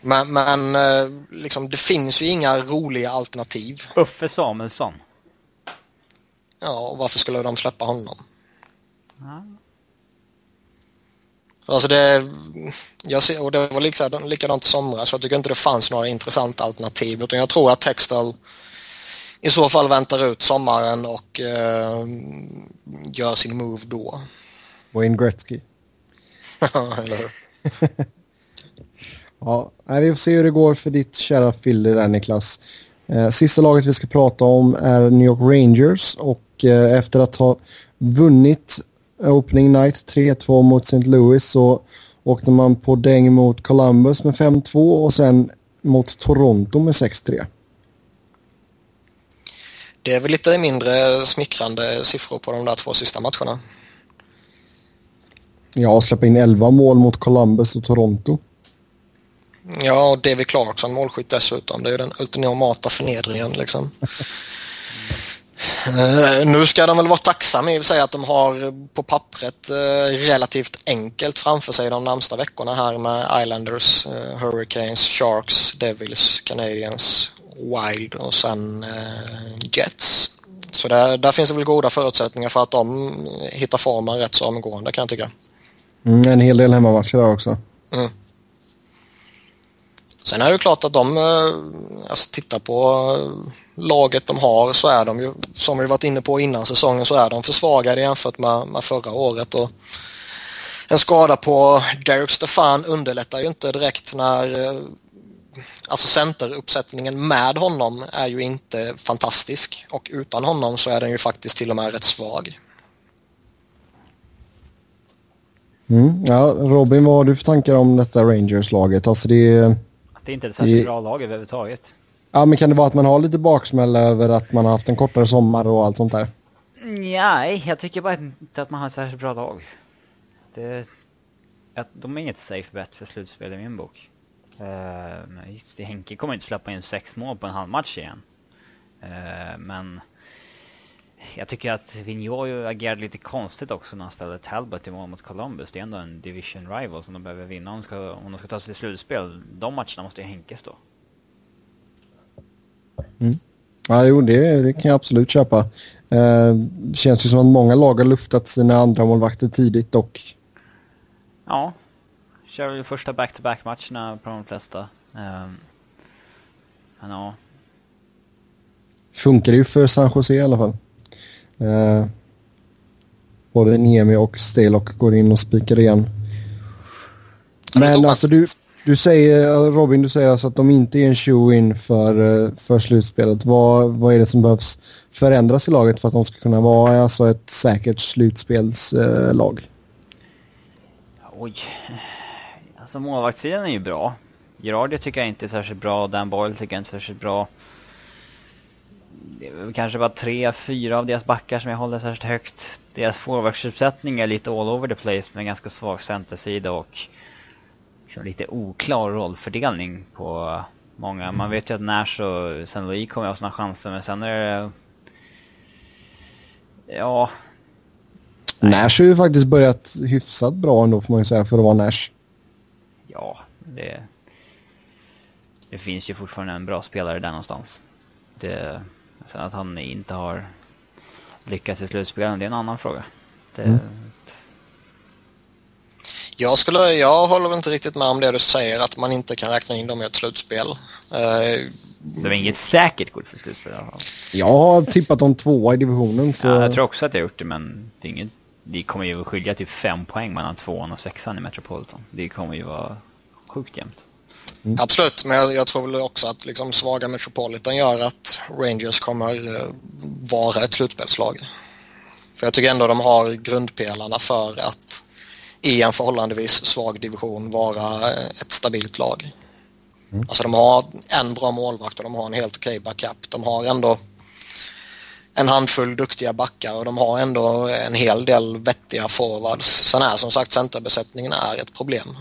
Men, men eh, liksom, det finns ju inga roliga alternativ. Uffe Samuelsson. Ja, och varför skulle de släppa honom? Ja. Alltså det, jag ser, och det var likadant, likadant i somras, så jag tycker inte det fanns några intressanta alternativ. Utan jag tror att Textile i så fall väntar ut sommaren och eh, gör sin move då. Wayne Gretzky. <laughs> Eller hur? <laughs> ja, vi får se hur det går för ditt kära Philly där Niklas. Eh, sista laget vi ska prata om är New York Rangers och eh, efter att ha vunnit Opening Night 3-2 mot St. Louis så åkte man på däng mot Columbus med 5-2 och sen mot Toronto med 6-3. Det är väl lite mindre smickrande siffror på de där två sista matcherna. Ja, släppa in 11 mål mot Columbus och Toronto. Ja, och David Clarkson målskytt dessutom. Det är ju den ultimata förnedringen liksom. <laughs> Uh, nu ska de väl vara tacksamma i och för sig att de har på pappret uh, relativt enkelt framför sig de närmsta veckorna här med Islanders, uh, Hurricanes, Sharks, Devils, Canadiens, Wild och sen Jets. Så där, där finns det väl goda förutsättningar för att de hittar formen rätt så omgående kan jag tycka. Mm, en hel del hemmamatcher där också. Mm. Sen är det klart att de, eh, alltså titta på eh, laget de har så är de ju, som vi varit inne på innan säsongen, så är de försvagade jämfört med, med förra året. Och en skada på Derek Stefan underlättar ju inte direkt när eh, Alltså centeruppsättningen med honom är ju inte fantastisk och utan honom så är den ju faktiskt till och med rätt svag. Mm, ja, Robin, vad har du för tankar om detta Rangers-laget? Alltså det det är inte ett särskilt det... bra lag överhuvudtaget. Ja, men kan det vara att man har lite baksmälla över att man har haft en kortare sommar och allt sånt där? Nej, jag tycker bara inte att man har ett särskilt bra lag. Det, att de är inget safe bet för slutspel i min bok. Uh, just, Henke kommer inte släppa in sex mål på en halvmatch igen. Uh, men jag tycker att Vigneault agerade lite konstigt också när han ställde Talbot i mål mot Columbus. Det är ändå en division rival som de behöver vinna om de ska, om de ska ta sig till slutspel. De matcherna måste ju Henke stå. Mm. Ja, jo, det, det, kan jag absolut köpa. Eh, känns ju som att många lag har luftat sina andra målvakter tidigt och... Ja, kör väl första back-to-back-matcherna på de flesta. Eh, men ja. Funkar ju för San Jose i alla fall. Eh, både Niemi och Stelok går in och spikar igen. Men alltså du, du säger, Robin, du säger alltså att de inte är en show-in för, eh, för slutspelet. Vad, vad är det som behövs förändras i laget för att de ska kunna vara alltså ett säkert slutspelslag? Eh, Oj. Alltså målvaktssidan är ju bra. Gerardi tycker jag inte är särskilt bra. Dan Boyle tycker jag inte är särskilt bra det är kanske bara tre, fyra av deras backar som jag håller särskilt högt. Deras forwardsuppsättning är lite all over the place med ganska svag centersida och liksom lite oklar rollfördelning på många. Man vet ju att Nash och St. Louis kommer ha sina chanser men sen är det... Ja... Nash har ju faktiskt börjat hyfsat bra ändå får man ju säga för att vara Nash. Ja, det... Det finns ju fortfarande en bra spelare där någonstans. Det, Sen att han inte har lyckats i slutspelet, det är en annan fråga. Det, mm. Jag, skulle, jag håller inte riktigt med om det du säger, att man inte kan räkna in dem i ett slutspel. Uh, det är inget säkert kort för slutspel i alla fall. Jag har tippat om tvåa i divisionen. Så... Ja, jag tror också att jag har gjort det, men det, är inget, det kommer ju skilja typ fem poäng mellan tvåan och sexan i Metropolitan. Det kommer ju vara sjukt jämnt. Mm. Absolut, men jag, jag, tror väl också att liksom svaga Metropolitan gör att Rangers kommer uh, vara ett slutspelslag. För jag tycker ändå de har grundpelarna för att i en förhållandevis svag division vara eh, ett stabilt lag. Mm. Alltså de har en bra målvakt och de har en helt okej backup. De har ändå en handfull duktiga backar och de har ändå en hel del vettiga forwards. Sen är som sagt centerbesättningen är ett problem.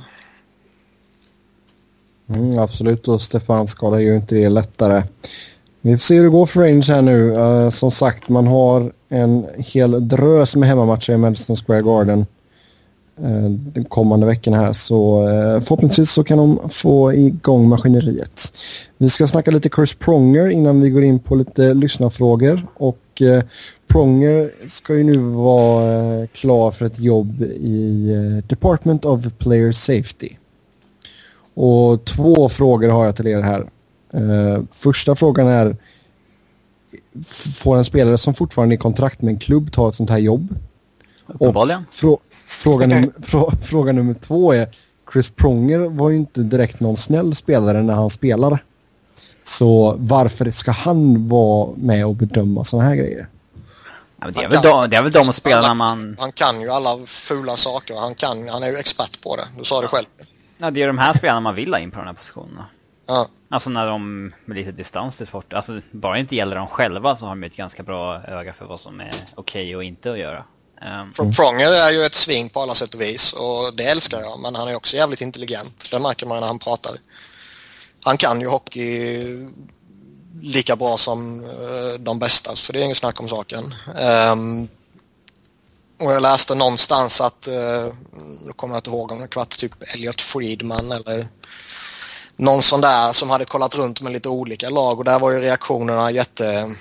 Mm, absolut, och Stefan skadar ju inte det lättare. Vi får se hur det går för Range här nu. Uh, som sagt, man har en hel drös med hemmamatcher i Madison Square Garden eh, uh, de kommande veckorna här. Så uh, förhoppningsvis så kan de få igång maskineriet. Vi ska snacka lite Chris Pronger innan vi går in på lite lyssnarfrågor. Och uh, Pronger ska ju nu vara klar för ett jobb i Department of Player Safety. Och två frågor har jag till er här. Uh, första frågan är Får en spelare som fortfarande är i kontrakt med en klubb ta ett sånt här jobb? Uppenbarligen. Frå fråga, num <laughs> frå fråga nummer två är Chris Pronger var ju inte direkt någon snäll spelare när han spelade. Så varför ska han vara med och bedöma sådana här grejer? Ja, det, är väl de, det är väl de spelarna man... Han kan ju alla fula saker. Han, kan, han är ju expert på det. Du sa det själv. Ja, det är de här spelarna man vill ha in på de här positionerna. Ja. Alltså när de med lite distans till sport, alltså bara inte gäller dem själva så har de ett ganska bra öga för vad som är okej okay och inte att göra. Um. Pronger är ju ett sving på alla sätt och vis och det älskar jag men han är också jävligt intelligent. Det märker man när han pratar. han kan ju hockey lika bra som uh, de bästa, för det är inget snack om saken. Um, och jag läste någonstans att, eh, nu kommer jag inte ihåg om det var typ Elliot Friedman eller någon sån där som hade kollat runt med lite olika lag och där var ju reaktionerna jätte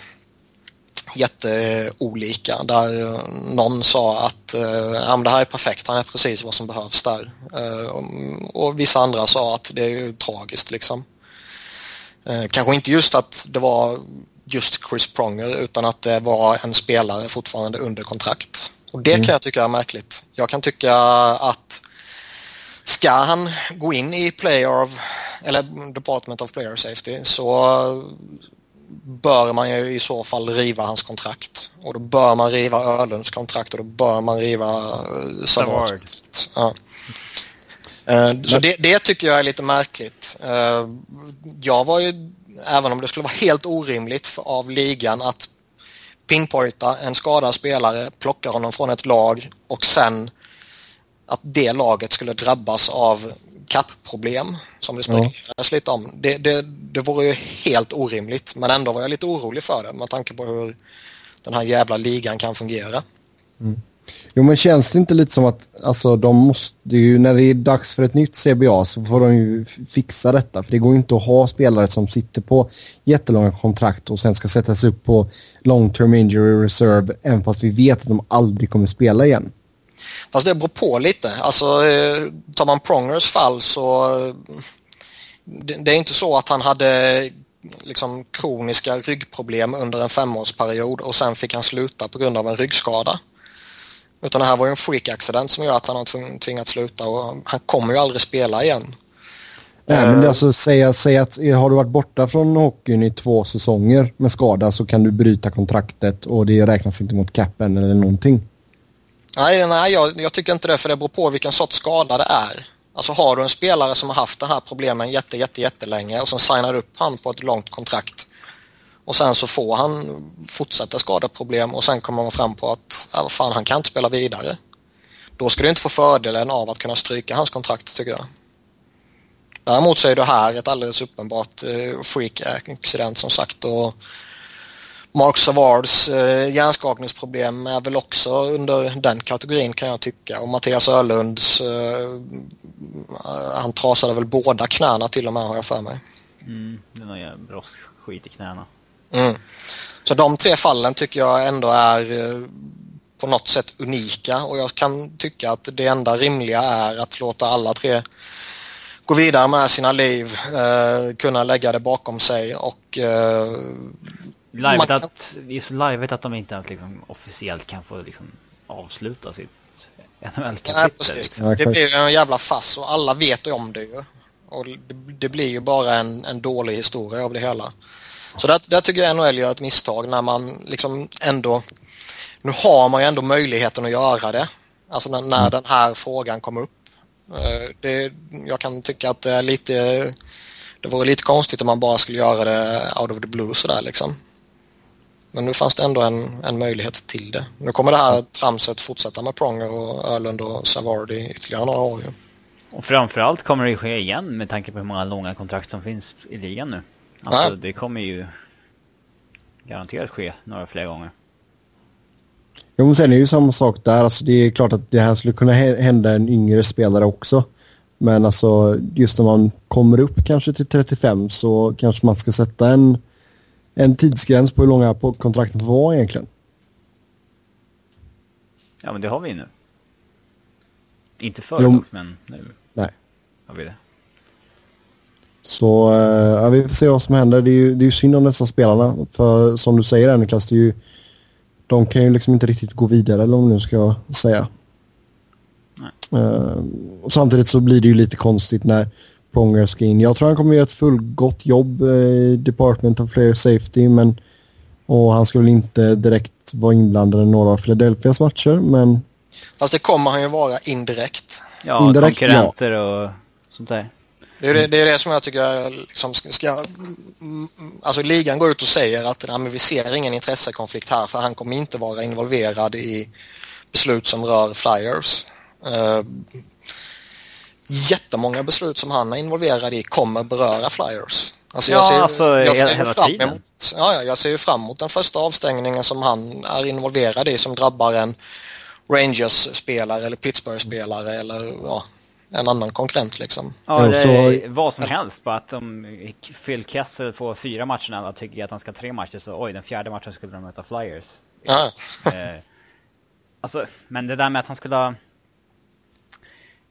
jätteolika där eh, någon sa att eh, ja, det här är perfekt, han är precis vad som behövs där. Och vissa andra sa att det är ju tragiskt liksom. Kanske inte just att det var just Chris Pronger utan att det var en spelare fortfarande under kontrakt. Och det mm. kan jag tycka är märkligt. Jag kan tycka att ska han gå in i player of, eller Department of Player Safety så bör man ju i så fall riva hans kontrakt. Och då bör man riva Ölunds kontrakt och då bör man riva Savard. Ja. Eh, så det, det, tycker jag är lite märkligt. Eh, jag var ju, även om det skulle vara helt orimligt av ligan att pinpointa en skadad spelare, plocka honom från ett lag och sen att det laget skulle drabbas av kappproblem som det spekulerades ja. lite om. Det, det, det vore ju helt orimligt men ändå var jag lite orolig för det med tanke på hur den här jävla ligan kan fungera. Mm. Jo men känns det inte lite som att alltså de måste ju när det är dags för ett nytt CBA så får de ju fixa detta. För det går ju inte att ha spelare som sitter på jättelånga kontrakt och sen ska sättas upp på long term injury reserve även fast vi vet att de aldrig kommer spela igen. Fast det beror på lite. Alltså eh, tar man Prongers fall så det är inte så att han hade liksom kroniska ryggproblem under en femårsperiod och sen fick han sluta på grund av en ryggskada. Utan det här var ju en freak-accident som gör att han har tvingats sluta och han kommer ju aldrig spela igen. Nej, men det alltså säga, säga att har du varit borta från hockeyn i två säsonger med skada så kan du bryta kontraktet och det räknas inte mot capen eller någonting. Nej, nej jag, jag tycker inte det för det beror på vilken sorts skada det är. Alltså har du en spelare som har haft det här problemen jätte, jätte, jättelänge och sen signar upp han på ett långt kontrakt och sen så får han fortsatta skadeproblem och sen kommer man fram på att ja, fan, han kan inte spela vidare. Då ska du inte få fördelen av att kunna stryka hans kontrakt tycker jag. Däremot så är det här ett alldeles uppenbart eh, freak-accident som sagt och Mark Savards eh, hjärnskakningsproblem är väl också under den kategorin kan jag tycka och Mattias Ölunds eh, han trasade väl båda knäna till och med har jag för mig. Mm, det är ju brosk-skit i knäna. Mm. Så de tre fallen tycker jag ändå är eh, på något sätt unika och jag kan tycka att det enda rimliga är att låta alla tre gå vidare med sina liv, eh, kunna lägga det bakom sig och... Eh, livet man... att, just livet att de inte ens liksom officiellt kan få liksom avsluta sitt NHL-kapitel. Liksom. Det blir en jävla fass och alla vet om det ju. Och det, det blir ju bara en, en dålig historia av det hela. Så där, där tycker jag NHL gör ett misstag när man liksom ändå... Nu har man ju ändå möjligheten att göra det. Alltså när, när mm. den här frågan kom upp. Eh, det, jag kan tycka att det är lite... Det vore lite konstigt om man bara skulle göra det out of the blue sådär liksom. Men nu fanns det ändå en, en möjlighet till det. Nu kommer det här tramset fortsätta med Pronger och Öland och Savard i ytterligare några år. Och framförallt kommer det ske igen med tanke på hur många långa kontrakt som finns i ligan nu. Alltså Nej. det kommer ju garanterat ske några fler gånger. Jo men sen är det ju samma sak där. Alltså det är klart att det här skulle kunna hända en yngre spelare också. Men alltså just när man kommer upp kanske till 35 så kanske man ska sätta en, en tidsgräns på hur långa kontrakten får vara egentligen. Ja men det har vi nu. Inte förut men nu Nej. har vi det. Så eh, ja, vi får se vad som händer. Det är ju, det är ju synd om dessa spelarna. För som du säger Niklas, det är ju, de kan ju liksom inte riktigt gå vidare eller om nu ska säga. Uh, och samtidigt så blir det ju lite konstigt när Pronger ska in. Jag tror han kommer göra ett fullgott jobb i Department of Player Safety men och han ska väl inte direkt vara inblandad i några av Philadelphias matcher men... Fast det kommer han ju vara indirekt. Ja, indirekt, konkurrenter ja. och sånt där. Det är det, det är det som jag tycker liksom ska... Alltså ligan går ut och säger att nej, vi ser ingen intressekonflikt här för han kommer inte vara involverad i beslut som rör flyers. Uh, jättemånga beslut som han är involverad i kommer beröra Flyers. Alltså jag ja, ser, alltså jag ser hela fram tiden. Emot, ja, jag ser ju fram emot den första avstängningen som han är involverad i som drabbar en Rangers-spelare eller Pittsburgh-spelare eller ja, en annan konkurrent liksom. Ja, det är vad som helst. Bara att om Phil Kessel får fyra matcher och tycker att han ska ha tre matcher så oj, den fjärde matchen skulle de möta Flyers. Ja. eh, alltså, men det där med att han skulle ha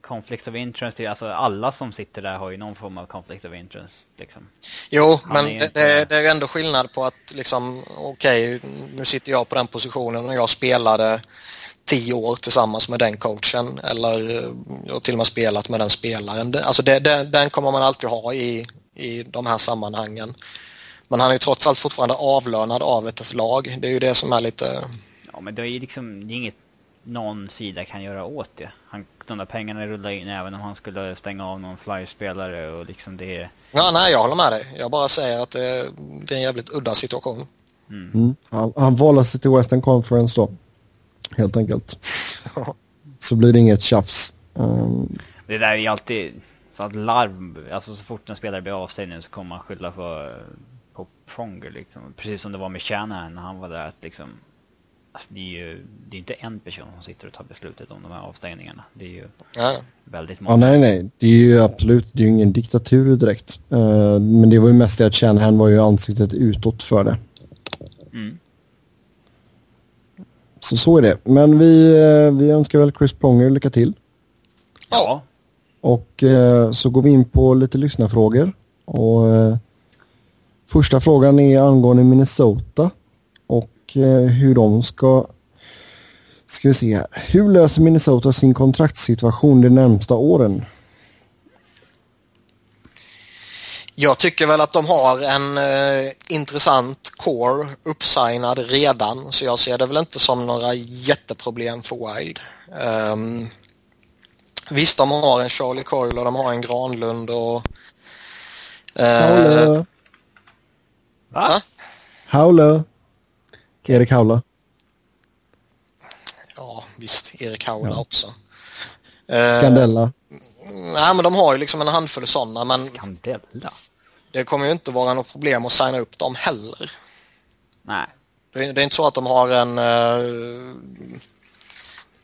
conflict of interest, alltså alla som sitter där har ju någon form av conflict of interest. Liksom. Jo, han men det, inte... det, är ändå skillnad på att liksom, okej, okay, nu sitter jag på den positionen och jag spelade tio år tillsammans med den coachen eller eh, jag till och med spelat med den spelaren. Alltså det, det, den kommer man alltid ha i, i de här sammanhangen. Men han är ju trots allt fortfarande avlönad av ett lag. Det är ju det som är lite... Ja, men det är ju liksom det är inget någon sida kan göra åt det. Han, de där pengarna rullar in även om han skulle stänga av någon flyerspelare och liksom det... Ja, nej, jag håller med dig. Jag bara säger att det, det är en jävligt udda situation. Mm. Mm. Han, han valde sig till Western Conference då helt enkelt. så blir det inget tjafs. Um... Det där är ju alltid så att larv, alltså så fort en spelare blir avstängd nu så kommer man skylla på, på Pronger liksom. Precis som det var med Shanahan när han var där att liksom Alltså det är ju det är inte en person som sitter och tar beslutet om de här avstängningarna. Det är ju ja. väldigt många. Ja, nej, nej. Det är ju absolut, det är ju ingen diktatur direkt. Uh, men det var ju mest det att Shanahan var ju ansiktet utåt för det. Mm. Så så är det. Men vi, eh, vi önskar väl Chris Pronger lycka till. Ja. Och eh, så går vi in på lite lyssnarfrågor. Och eh, första frågan är angående Minnesota och eh, hur de ska Ska vi se här. Hur löser Minnesota sin kontraktssituation de närmsta åren? Jag tycker väl att de har en eh, intressant core uppsignad redan så jag ser det väl inte som några jätteproblem för Wild. Um, visst, de har en Charlie Coyle och de har en Granlund och... Uh, Va? Haula. Erik Haula. Ja, visst. Erik Haula ja. också. Skandella. Nej, men de har ju liksom en handfull sådana, men... Skandella? det kommer ju inte vara något problem att signa upp dem heller. Nej. Det är, det är inte så att de har en... Uh,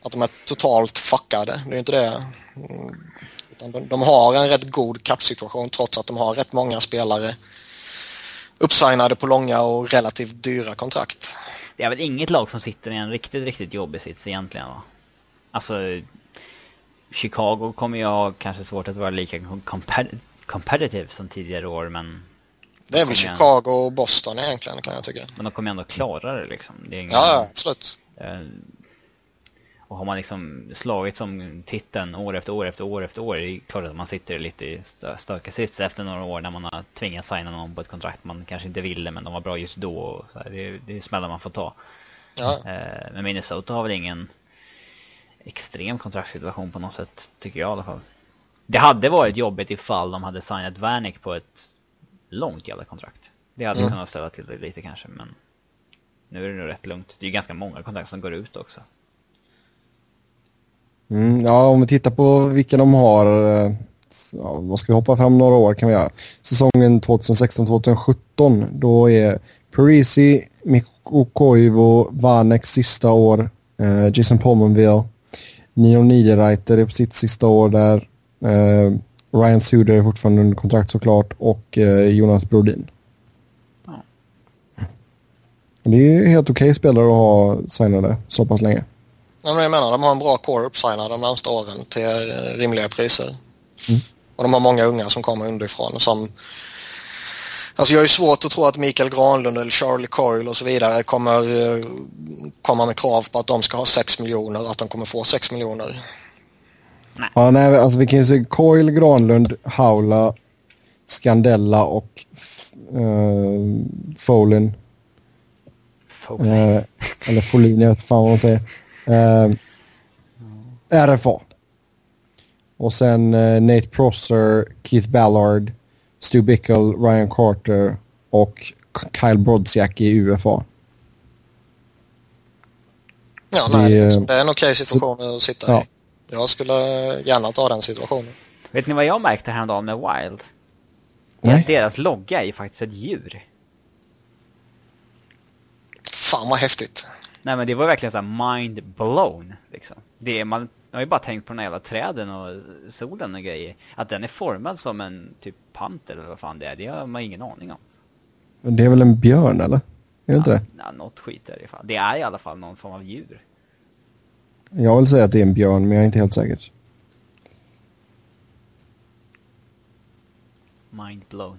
att de är totalt fuckade. Det är inte det. Utan de, de har en rätt god kappsituation trots att de har rätt många spelare uppsignade på långa och relativt dyra kontrakt. Det är väl inget lag som sitter i en riktigt, riktigt jobbig sits egentligen va? Alltså Chicago kommer ju ha kanske svårt att vara lika competitive som tidigare år men... Det är väl Chicago och Boston egentligen kan jag tycka. Men de kommer ändå klara det liksom. Det är ingen... Ja, absolut. Eh, och har man liksom slagit som titeln år efter år efter år efter år, det är klart att man sitter lite i stökig sits efter några år när man har tvingats signa någon på ett kontrakt man kanske inte ville men de var bra just då. Och så här, det, är, det är smällar man får ta. Ja. Eh, men Minnesota har väl ingen extrem kontraktssituation på något sätt, tycker jag i alla fall. Det hade varit jobbigt ifall de hade signat Vanek på ett långt jävla kontrakt. Det hade mm. kunnat ställa till det lite kanske, men nu är det nog rätt lugnt. Det är ju ganska många kontrakt som går ut också. Mm, ja, om vi tittar på vilka de har. Eh, ja, vad ska vi hoppa fram några år kan vi göra. Säsongen 2016-2017, då är Parisi, Mikko Koivu, Vanek sista år, eh, Jason Pomonville, Nio Niederreiter är på sitt sista år där. Eh, Ryan Suder är fortfarande under kontrakt såklart och eh, Jonas Brodin. Ja. Det är helt okej okay spelare att ha signade så pass länge. Ja, men jag menar, de har en bra core uppsignad de närmsta åren till eh, rimliga priser. Mm. Och de har många unga som kommer underifrån som Alltså jag är svårt att tro att Mikael Granlund eller Charlie Coyle och så vidare kommer eh, komma med krav på att de ska ha 6 miljoner och att de kommer få 6 miljoner. Nej. Ja, nej, alltså vi kan ju se Coil, Granlund, Haula, Scandella och uh, Folin. Folin. Uh, eller Folin, jag vet fan vad man säger. Uh, RFA. Och sen uh, Nate Prosser, Keith Ballard, Stu Bickle, Ryan Carter och Kyle Brodziak i UFA. Ja, nej, det, är, liksom, det är en okej okay situation så, att sitta ja. i. Jag skulle gärna ta den situationen. Vet ni vad jag märkte häromdagen med Wild? Nej. Deras logga är faktiskt ett djur. Fan vad häftigt. Nej men det var verkligen så här mind blown liksom. Det är, man har ju bara tänkt på de här jävla träden och solen och grejer. Att den är formad som en typ panter eller vad fan det är, det har man ingen aning om. Men Det är väl en björn eller? Är det inte det? Ja, något skit är det i fall. Det är i alla fall någon form av djur. Jag vill säga att det är en björn men jag är inte helt säker. Mind blown.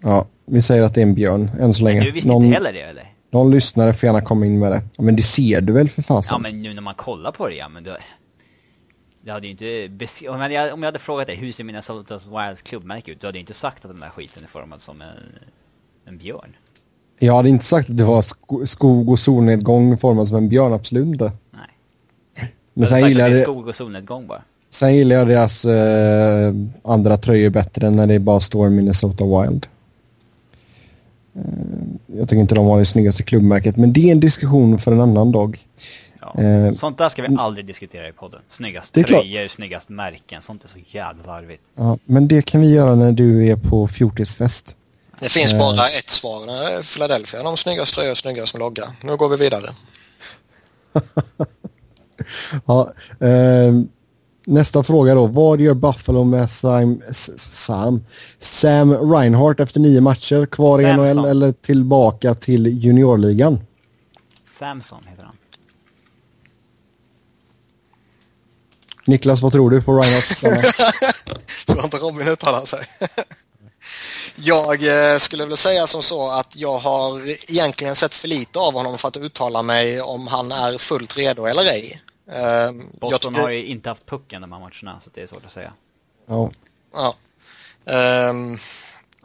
Ja, vi säger att det är en björn än så länge. Du visste någon, inte heller det eller? Någon lyssnare får gärna komma in med det. Men det ser du väl för fasen? Ja men nu när man kollar på det ja men då... Det hade ju inte... Om jag, om jag hade frågat dig hur ser Minnesotas Wilds klubbmärke ut? Du hade ju inte sagt att den där skiten är formad som en, en björn. Jag hade inte sagt att det var sko skog och solnedgång formad som en björn, absolut inte. Nej. Men sen gillar, att det är jag, skog och solnedgång bara. sen gillar jag deras eh, andra tröjor bättre när det bara står Minnesota Wild. Eh, jag tycker inte de har det snyggaste klubbmärket, men det är en diskussion för en annan dag. Ja. Eh, sånt där ska vi aldrig diskutera i podden. Snyggast Det är klart. tröjor, snyggast märken. Sånt är så jävla larvigt. Ja, men det kan vi göra när du är på fjortisfest. Det finns Eh. bara ett svar. när det är Philadelphia. De snyggast tröjor, snyggast med logga. Nu går vi vidare. <laughs> Ja, eh, nästa fråga då. Vad gör Buffalo med Sam, Sam, Sam Reinhardt efter nio matcher? Kvar i Samson. NHL eller tillbaka till juniorligan? Samson heter han. Niklas, vad tror du? Får Reinhardt? <laughs> Tror inte Robin uttalar sig. Jag eh, skulle väl säga som så att jag har egentligen sett för lite av honom för att uttala mig om han är fullt redo eller ej. Jag Boston tycker- har ju inte haft pucken de här matcherna så det är svårt att säga. Ja. Ja. Ehm,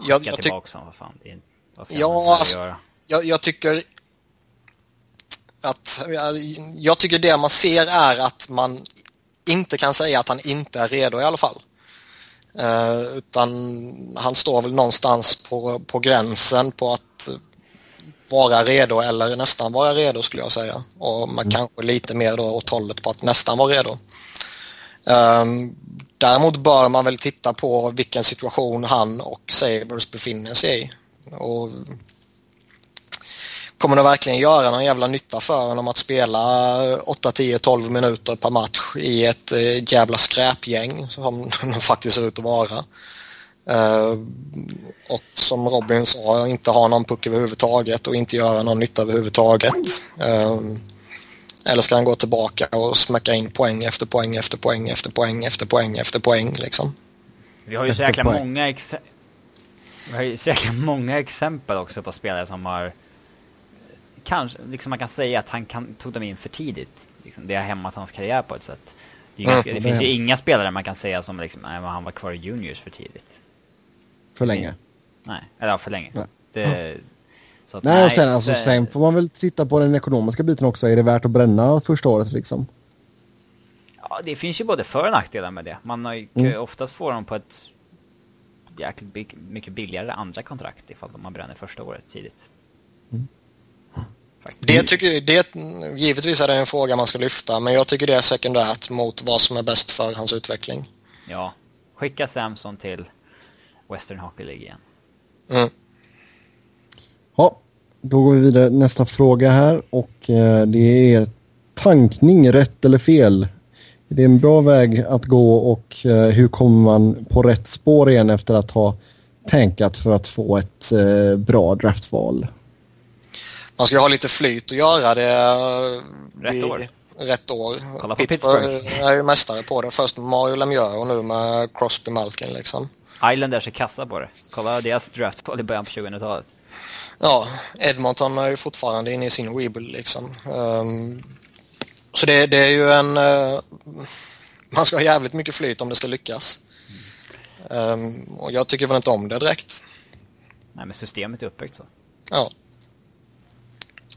jag, jag, tyck, tillbaka som vad fan. Det är, vad ska Ja, alltså- göra? jag, jag tycker att jag, jag tycker det man ser är att man inte kan säga att han inte är redo i alla fall. Eh, utan han står väl någonstans på, på gränsen på att vara redo eller nästan vara redo skulle jag säga. Och man kanske lite mer då åt hållet på att nästan vara redo. Ehm, däremot bör man väl titta på vilken situation han och Sabres befinner sig i. Och kommer det verkligen göra någon jävla nytta för honom att spela 8, 10, 12 minuter per match i ett eh, jävla skräpgäng som de <laughs> faktiskt ser ut att vara. Eh, och som Robin sa, inte ha någon puck överhuvudtaget och inte göra någon nytta överhuvudtaget. Eh, eller ska han gå tillbaka och smäcka in poäng efter poäng efter poäng efter poäng efter poäng efter poäng liksom. Vi har ju så jäkla många ex- Vi har ju så jäkla många exempel också på spelare som har Kanske, liksom man kan säga att han kan, tog dem in för tidigt. Liksom, det har hämmat hans karriär på ett sätt. Det, Mm, ganska, det finns ju det. inga spelare man kan säga som liksom, nej, han var kvar i juniors för tidigt. För länge. Nej, eller för länge. Nej. Det, så att, Nej, och sen, alltså, så- sen får man väl titta på den ekonomiska biten också. Är det värt att bränna första året liksom? Ja, det finns ju både för och nackdelar med det. Man har ju Mm. oftast får de på ett jäkligt mycket billigare andra kontrakt ifall man bränner första året tidigt. Faktiskt. Det tycker det, givetvis är det en fråga man ska lyfta men jag tycker det är sekundärt mot vad som är bäst för hans utveckling. Ja, skicka Samson till Western Hockey League igen. Mm. Ja, då går vi vidare. Nästa fråga här och eh, det är tankning, rätt eller fel? Är det en bra väg att gå och eh, hur kommer man på rätt spår igen efter att ha tänkat för att få ett eh, bra draftval? Man ska ju ha lite flyt och göra det eh, Rätt vid år. Rätt år. Kolla på Pittsburgh Pittsburgh. är ju mästare på det. Först med Mario Lemieux och nu med Crosby Malkin liksom. Islanders är kassa på det. Kolla deras draftval i början på 2000-talet. Ja, Edmonton är ju fortfarande inne i sin rebuild liksom. Ehm, så det, det är ju en... eh, man ska ha jävligt mycket flyt om det ska lyckas. Ehm, och jag tycker väl inte om det direkt. Nej, men systemet är uppbyggt så. Ja.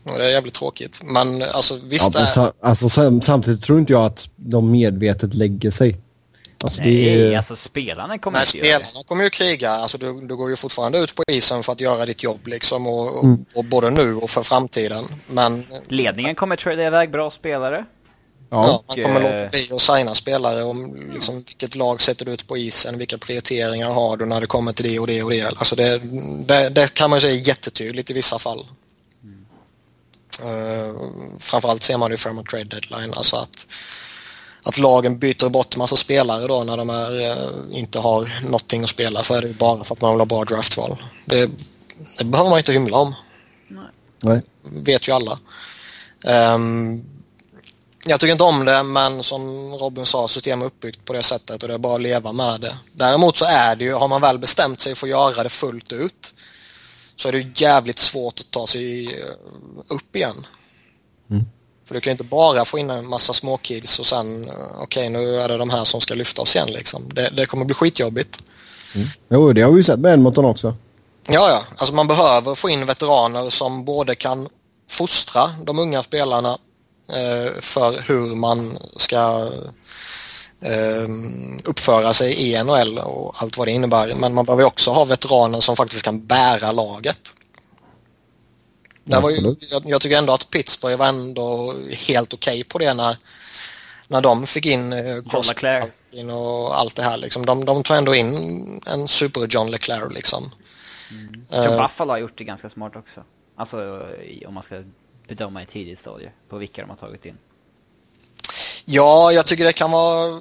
Och det är jävligt tråkigt. Men alltså Ja, visst men är... alltså, sam, samtidigt tror inte jag att de medvetet lägger sig. Alltså, det Nej, alltså spelarna kommer Nej, inte göra det. spelarna kommer ju kriga. Alltså, du, du går ju fortfarande ut på isen för att göra ditt jobb liksom. Och, Mm. och både nu och för framtiden. Men Ledningen kommer trada iväg bra spelare. Ja, man kommer låta bli att signa spelare om liksom, vilket lag sätter du ut på isen, vilka prioriteringar har du när det kommer till det och det och det. Alltså det, det, det kan man ju säga jättetydligt i vissa fall. Mm. Uh, framförallt ser man det i framåt trade deadline, alltså att, att lagen byter bort massa spelare då när de är, uh, inte har någonting att spela för det är bara för att man vill ha bra draftval. Det, det behöver man inte hymla om. Nej. Nej. vet ju alla. Um, jag tycker inte om det, men som Robin sa, systemet är uppbyggt på det sättet och det är bara att leva med det. Däremot så är det ju, har man väl bestämt sig för att göra det fullt ut, så är det jävligt svårt att ta sig eh, upp igen. Mm. För du kan inte bara få in en massa småkids och sen, eh, okej okay, nu är det de här som ska lyfta oss igen liksom. Det, det kommer bli skitjobbigt. Mm. Jo, det har vi ju sett med Edmonton också. Ja, ja. Alltså man behöver få in veteraner som både kan fostra de unga spelarna Eh, för hur man ska eh, uppföra sig i NHL och allt vad det innebär. Men man behöver också ha veteraner som faktiskt kan bära laget. Det var ju, jag, jag, tycker ändå att Pittsburgh var ändå helt okej okay på det när, när de fick in eh, Crosby och allt det här. Liksom. De, de tar ändå in en super John LeClaire liksom. Mm. Jag tror uh, Buffalo har gjort det ganska smart också. Alltså om man ska bedöma i tidigt stadie på vilka de har tagit in? Ja, jag tycker det kan vara...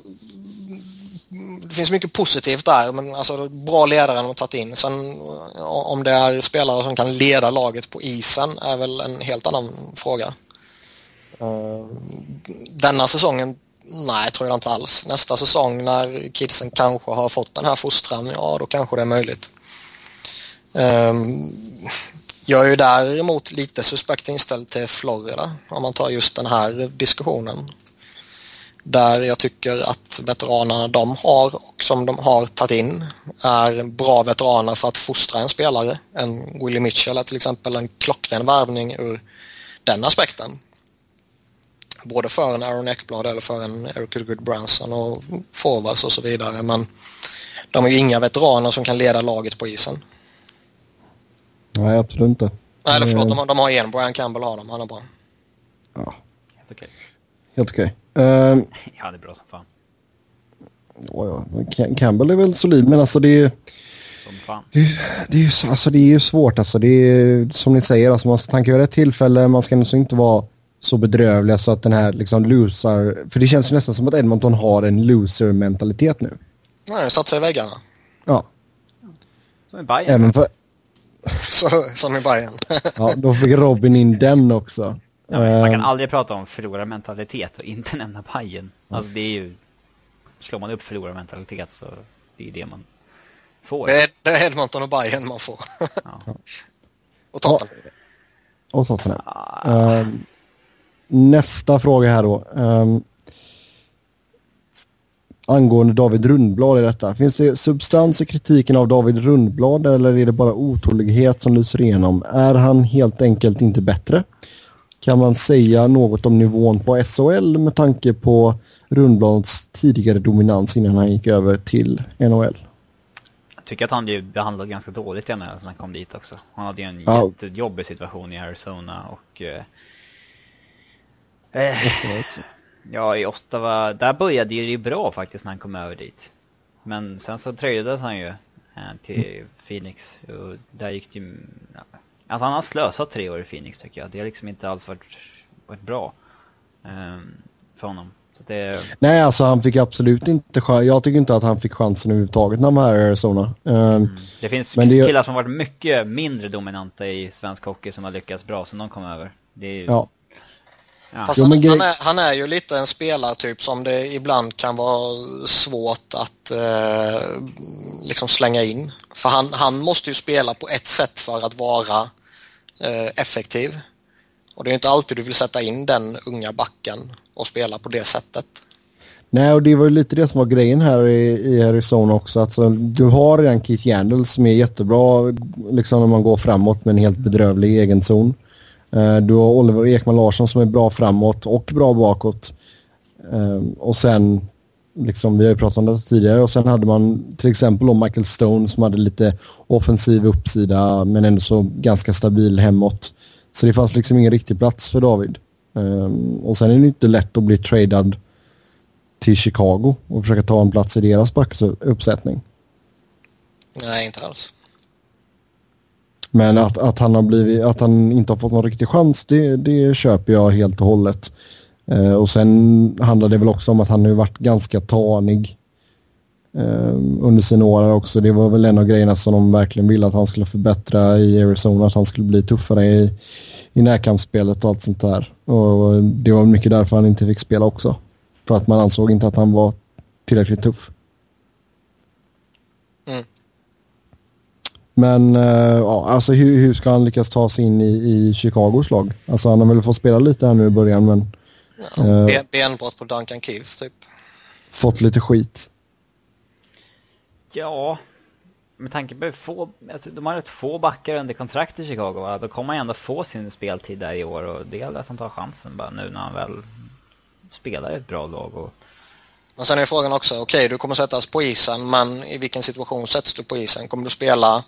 Det finns mycket positivt där, men alltså bra ledare de har tagit in. Sen om det är spelare som kan leda laget på isen är väl en helt annan fråga. Eh, denna säsongen, nej tror jag inte alls. Nästa säsong när kidsen kanske har fått den här fostran, ja då kanske det är möjligt. Ehm, jag är ju däremot lite suspekt inställd till Florida om man tar just den här diskussionen. Där jag tycker att veteranerna de har och som de har tagit in är bra veteraner för att fostra en spelare. En Willie Mitchell är till exempel en klockren värvning ur den aspekten. Både för en Aaron Ekblad eller för en Eric Goodbranson och forwards och så vidare men de är ju inga veteraner som kan leda laget på isen. Nej, absolut inte. Nej, eller förlåt, de, har, de har en. Brian Campbell har de. Han är bra. Ja. Helt okej. Helt okej. Uh, ja, det är bra som fan. Ja, ja. Campbell är väl solid, men alltså det är... Som fan. Det, det, är ju, alltså, det är ju svårt alltså. Det är som ni säger, alltså, man ska tanka göra ett tillfälle. Man ska alltså inte vara så bedrövliga så att den här liksom loser... För det känns ju nästan som att Edmonton har en loser-mentalitet nu. Nej, satt sig i väggarna. Ja. Som i Bayern. Även för, <laughs> så, som i Bayern. ja, då fick Robin in den också. Ja, man kan aldrig prata om förlorarmentalitet och inte <laughs> nämna Bayern. Alltså det är ju... Slår man upp förlorarmentalitet så det är det man får. Det är, det är Edmonton och Bayern man får. Ja. <laughs> och Tottenham. Och Tottenham. Ah. Um, nästa fråga här då. Um, angående David Rundblad i detta. Finns det substans i kritiken av David Rundblad eller är det bara otålighet som lyser igenom? Är han helt enkelt inte bättre? Kan man säga något om nivån på SHL med tanke på Rundblads tidigare dominans innan han gick över till NHL? Jag tycker att han blev behandlad ganska dåligt i NHL när han kom dit också. Han hade ju en ja. jättejobbig situation i Arizona och... Eh, eh Ja, i Ottawa, där började det ju bra faktiskt när han kom över dit. Men sen så tröjdes han ju eh, till mm. Phoenix och där gick det ju... Alltså han har slösat tre år i Phoenix tycker jag. Det har liksom inte alls varit, varit bra um, för honom. Så det... Nej, alltså han fick absolut inte chans. Jag tycker inte att han fick chansen överhuvudtaget när han var här i Arizona. Um, mm. Det finns men det... killar som varit mycket mindre dominanta i svensk hockey som har lyckats bra sen de kom över. Det är... Ja. Ja. Fast jo, han, han, är, han, är, ju lite en spelartyp som det ibland kan vara svårt att eh, liksom slänga in. För han, han måste ju spela på ett sätt för att vara Eh, effektiv. Och det är inte alltid du vill sätta in den unga backen och spela på det sättet. Nej, och det var ju lite det som var grejen här i, i Arizona också. Alltså, du har redan Keith Yandel som är jättebra liksom när man går framåt med en helt bedrövlig egen zon. Uh, du har Oliver Ekman Larsson som är bra framåt och bra bakåt. Uh, och sen, liksom, vi har ju pratat om det tidigare, och sen hade man till exempel om Michael Stone som hade lite offensiv uppsida men ändå så ganska stabil hemåt. Så det fanns liksom ingen riktig plats för David. Um, och sen är det inte lätt att bli tradad till Chicago och försöka ta en plats i deras backuppsättning. Nej, inte alls. Men att, att, han har blivit, att han inte har fått någon riktig chans, det, det köper jag helt och hållet. Uh, och sen handlar det väl också om att han har varit ganska tanig uh, under sina år också. Det var väl en av grejerna som de verkligen ville att han skulle förbättra i Arizona, att han skulle bli tuffare i, i närkampsspelet och allt sånt där. Och det var mycket därför han inte fick spela också. För att man ansåg inte att han var tillräckligt tuff. Mm. Men uh, ja, alltså hur, hur ska han lyckas ta sig in i, i Chicagos lag? Alltså han har väl fått spela lite här nu i början men... Ja, uh, benbrott på Duncan Keith typ. Fått lite skit. Ja, med tanke på få, alltså, de har rätt få backar under kontrakt i Chicago. Va? Då kommer han ändå få sin speltid där i år och det gäller att han tar chansen bara nu när han väl spelar i ett bra lag. Och... Men sen är frågan också, okej okay, du kommer sättas på isen men i vilken situation sätts du på isen? Kommer du spela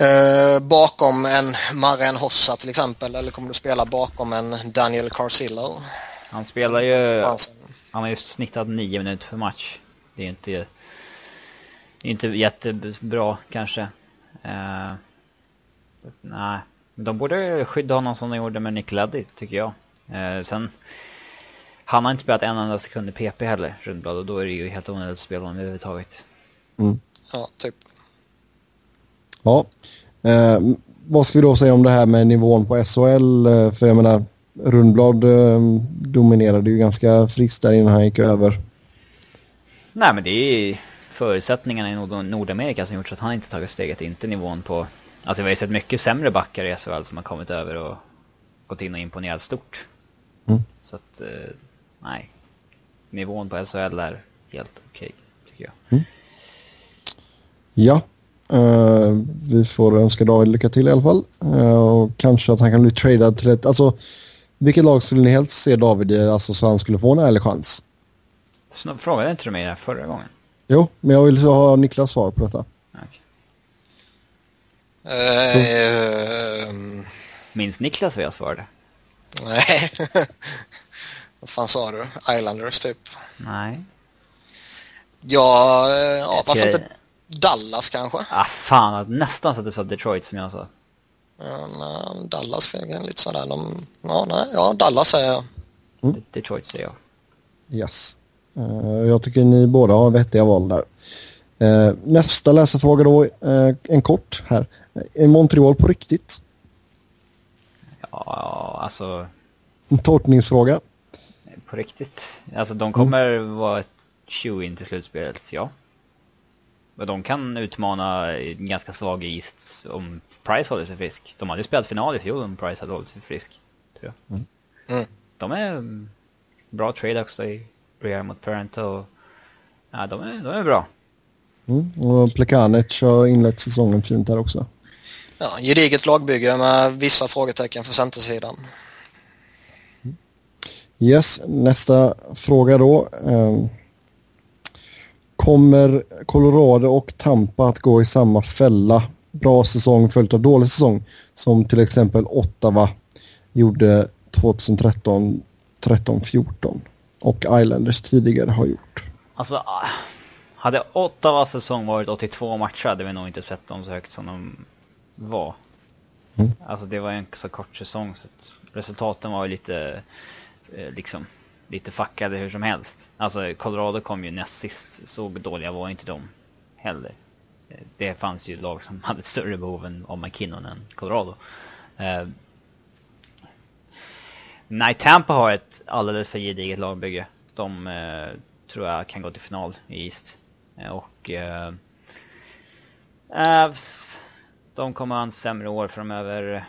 eh, bakom en Maren Hossa till exempel eller kommer du spela bakom en Daniel Carcillo? Han spelar ju, han har ju snittat nio minuter per match. Det är inte inte jättebra kanske. Uh, nej, de borde skydda honom som de gjorde med Nick Leddy tycker jag. Uh, sen, han har inte spelat en enda sekund i PP heller, Rundblad, och då är det ju helt onödigt att spela honom överhuvudtaget. Mm. Ja, typ. Ja. Eh, vad ska vi då säga om det här med nivån på SHL? Eh, för jag menar, Rundblad eh, dominerade ju ganska friskt där innan han gick över. Nej men det är förutsättningarna i Nord Nordamerika som gjort så att han inte tagit steget inte nivån på... Alltså vi har ju sett mycket sämre backar i SHL som har kommit över och gått in och imponerat stort. Mm. Så att, eh, nej. Nivån på SHL är helt okej, okay, tycker jag. Mm. Ja. Uh, vi får önska David lycka till i alla fall. Uh, och kanske att han kan bli tradad till ett... Alltså, vilket lag skulle ni helst se David i, alltså, så han skulle få en ärlig chans? Frågade inte du mig det här förra gången? Jo, men jag vill ha Niklas svar på detta. Okay. Uh, Minns Niklas vad jag svarade? Nej. <laughs> vad fan sa du? Islanders typ? Nej. Ja, eh, ja varför inte Dallas kanske? Ah, fan, nästan så att du sa Detroit som jag sa. Ja, nej, Dallas är lite sådär. De, ja, nej, ja, Dallas säger jag. Mm. Detroit säger jag. Yes. Uh, jag tycker ni båda har vettiga val där. Uh, nästa läsarfråga då, uh, en kort här. Är Montreal på riktigt? Ja, alltså... En tolkningsfråga. På riktigt? Alltså de kommer mm. vara ett shoe in till slutspelet, ja. Men de kan utmana en ganska svag East om Price håller sig frisk. De hade ju spelat final i fjol om Price hade hållit sig frisk. Tror jag. Mm. Mm. De är bra trade också i Briar mot Parenta och ja, de är, de är bra. Mm, och Plekanic har inlett säsongen fint här också. Ja, gediget lagbygge med vissa frågetecken för centersidan. Yes, nästa fråga då. Um, kommer Colorado och Tampa att gå i samma fälla? Bra säsong följt av dålig säsong som till exempel Ottawa gjorde 2013 13-14 och Islanders tidigare har gjort. Alltså, ah, hade Ottawa säsong varit 82 matcher hade vi nog inte sett dem så högt som de var. Mm. Alltså det var en så kort säsong så resultaten var ju lite, eh, liksom, lite fuckade hur som helst. Alltså Colorado kom ju näst sist, så dåliga var inte de heller. Eh, det fanns ju lag som <laughs> hade större behov av McKinnon än Colorado. Eh, Nej, Tampa har ett alldeles för gediget lagbygge. De eh, tror jag kan gå till final i East. Eh, och eh, Avs, de kommer ha en sämre år framöver.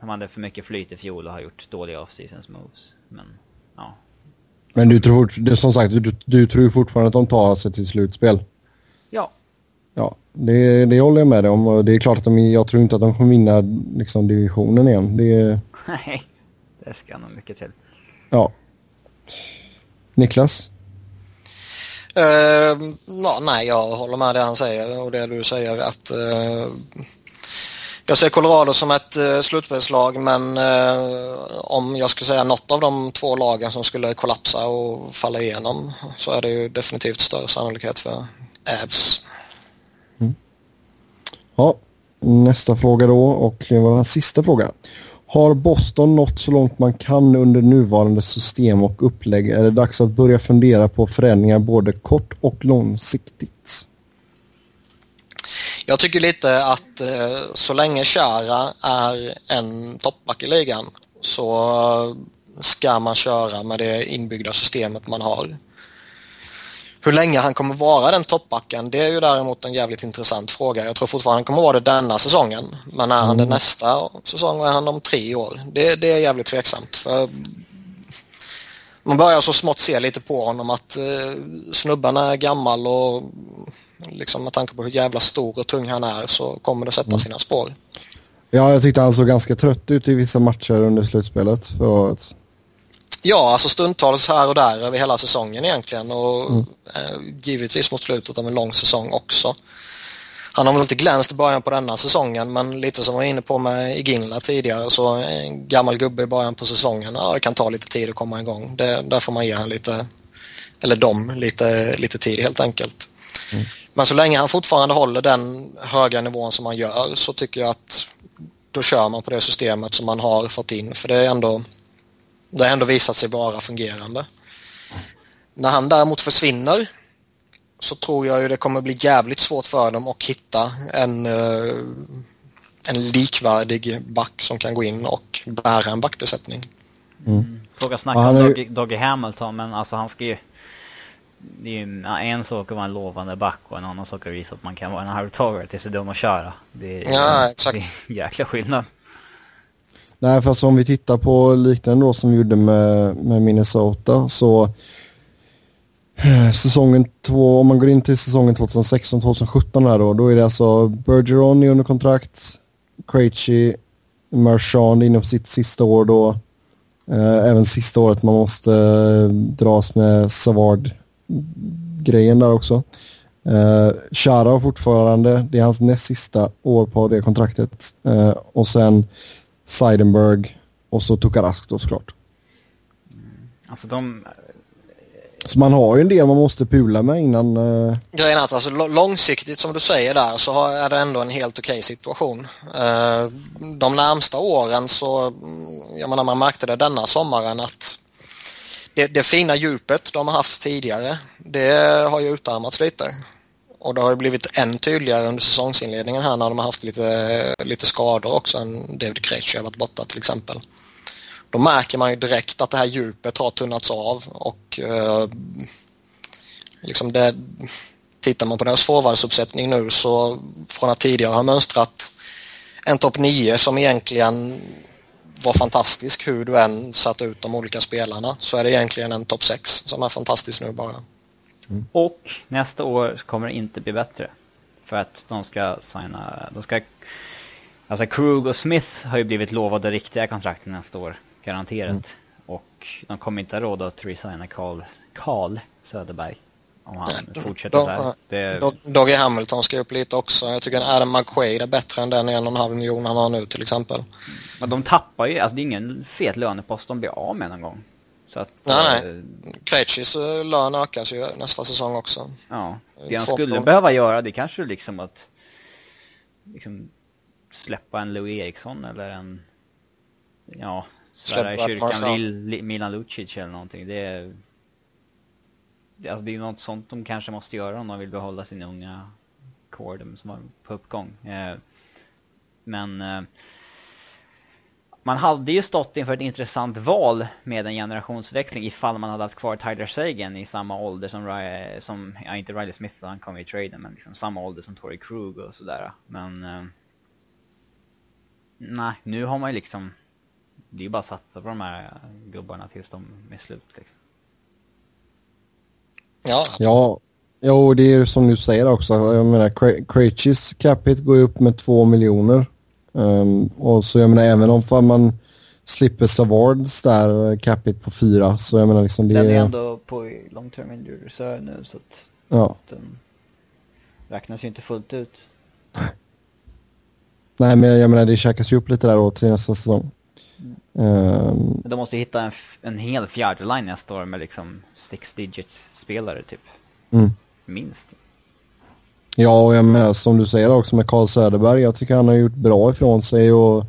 De hade för mycket flyt i fjol och har gjort dåliga off-seasons moves. Men. Men du tror, det, som sagt, du, du tror fortfarande att de tar sig till slutspel? Ja. Ja, det, det håller jag med dig om. Det är klart att de, jag tror inte att de kommer vinna liksom, divisionen igen. Det... Nej. Det ska nog mycket till. Ja. Niklas? Uh, ja, nej, jag håller med det han säger och det du säger att uh, jag ser Colorado som ett uh, slutspelslag men uh, om jag skulle säga något av de två lagen som skulle kollapsa och falla igenom så är det ju definitivt större sannolikhet för Avs. Mm. Ja, nästa fråga då och vår sista fråga. Har Boston nått så långt man kan under nuvarande system och upplägg? Är det dags att börja fundera på förändringar både kort och långsiktigt? Jag tycker lite att eh, så länge Chara är en toppback i ligan så ska man köra med det inbyggda systemet man har. Hur länge han kommer vara den toppbacken det är ju däremot en jävligt intressant fråga. Jag tror fortfarande han kommer vara det denna säsongen. Men är han det mm. nästa säsong och är han om tre år? Det, det är jävligt tveksamt. För man börjar så smått se lite på honom att eh, snubben är gammal och liksom med tanke på hur jävla stor och tung han är så kommer det sätta mm. sina spår. Ja, jag tyckte han såg ganska trött ut i vissa matcher under slutspelet förra året. Ja, alltså stundtals här och där över hela säsongen egentligen och mm. eh, givetvis mot slutet av en lång säsong också. Han har väl inte glänst i början på denna säsongen men lite som jag var inne på med Iginla tidigare så en gammal gubbe i början på säsongen, ja det kan ta lite tid att komma igång. Det, där får man ge han lite, eller dem, lite, lite tid helt enkelt. Mm. Men så länge han fortfarande håller den höga nivån som han gör så tycker jag att då kör man på det systemet som man har fått in för det är ändå det har ändå visat sig vara fungerande. När han däremot försvinner så tror jag ju det kommer bli jävligt svårt för dem att hitta en, eh, en likvärdig back som kan gå in och bära en backbesättning. Mm. Fråga snacka om Doggy, Doggy Hamilton men alltså han ska ju det är ju en sak att vara en lovande back och en annan sak att visa att man kan vara en hardtagare tills det är dum att köra. Det är, ja, exakt. Det är en jäkla skillnad. Nej, fast om vi tittar på liknande då som vi gjorde med, med Minnesota så eh, säsongen två, om man går in till säsongen 2016-2017 här då, då är det alltså Bergeron under kontrakt, Krejci, Marchand inom sitt sista år då. Eh, även sista året man måste eh, dras med Savard-grejen där också. Eh, Chara fortfarande, det är hans näst sista år på det kontraktet. Eh, och sen Seidenberg och så Tukarask då såklart. Mm. Alltså de... Så man har ju en del man måste pula med innan... Uh... Grejen är att alltså, långsiktigt som du säger där så är det ändå en helt okej okay situation. Uh, de närmsta åren så, jag menar man märkte det denna sommaren att det, det fina djupet de har haft tidigare, det har ju utarmats lite. Och det har ju blivit än tydligare under säsongsinledningen här när de har haft lite, lite skador också. En David Krejci har varit borta till exempel. Då märker man ju direkt att det här djupet har tunnats av och eh, liksom det, tittar man på deras forwardsuppsättning nu så från att tidigare ha mönstrat en topp 9 som egentligen var fantastisk hur du än satt ut de olika spelarna så är det egentligen en topp 6 som är fantastisk nu bara. Mm. Och nästa år kommer det inte bli bättre. För att de ska signa, de ska... Alltså Krug och Smith har ju blivit lovade riktiga kontrakt nästa år, garanterat. Mm. Och de kommer inte ha råd att resigna Carl, Carl Söderberg. Om han fortsätter så här. Det... Doggy Hamilton ska upp lite också. Jag tycker att Adam McQuaid är bättre än den en och en halv miljon han har nu till exempel. Men de tappar ju, alltså det är ingen fet lönepost de blir av med någon gång. Så att, nej, nej. Eh, Krejcis eh, lön ökas ju nästa säsong också. Ja, det han skulle behöva göra det kanske liksom att liksom släppa en Louis Eriksson eller en ja, svära i kyrkan Milan Lucic eller någonting. Det är, alltså det är något sånt de kanske måste göra om de vill behålla sin unga core som var på uppgång. Eh, men eh, man hade ju stått inför ett intressant val med en generationsväxling ifall man hade haft kvar Tyler Sagan i samma ålder som, Ry som ja inte Riley Smith, han kom i traden, men liksom samma ålder som Tory Krug och sådär. Men... Eh, nej, nu har man ju liksom... Det är ju bara att satsa på de här gubbarna tills de är slut liksom. Ja. Ja, jo det är som du säger också. Jag menar, Krejcis capita går ju upp med två miljoner. Um, och så jag menar även om man slipper Savards där capita på fyra så jag menar liksom det... Den är ändå på long term injury reserve nu så att ja. den räknas ju inte fullt ut. <laughs> Nej, men jag menar det käkas ju upp lite där då till nästa säsong. Um, De måste hitta en, en hel fjärde line nästa år med liksom six digits spelare typ. mm. Minst. Ja, och jag menar som du säger också med Carl Söderberg. Jag tycker han har gjort bra ifrån sig och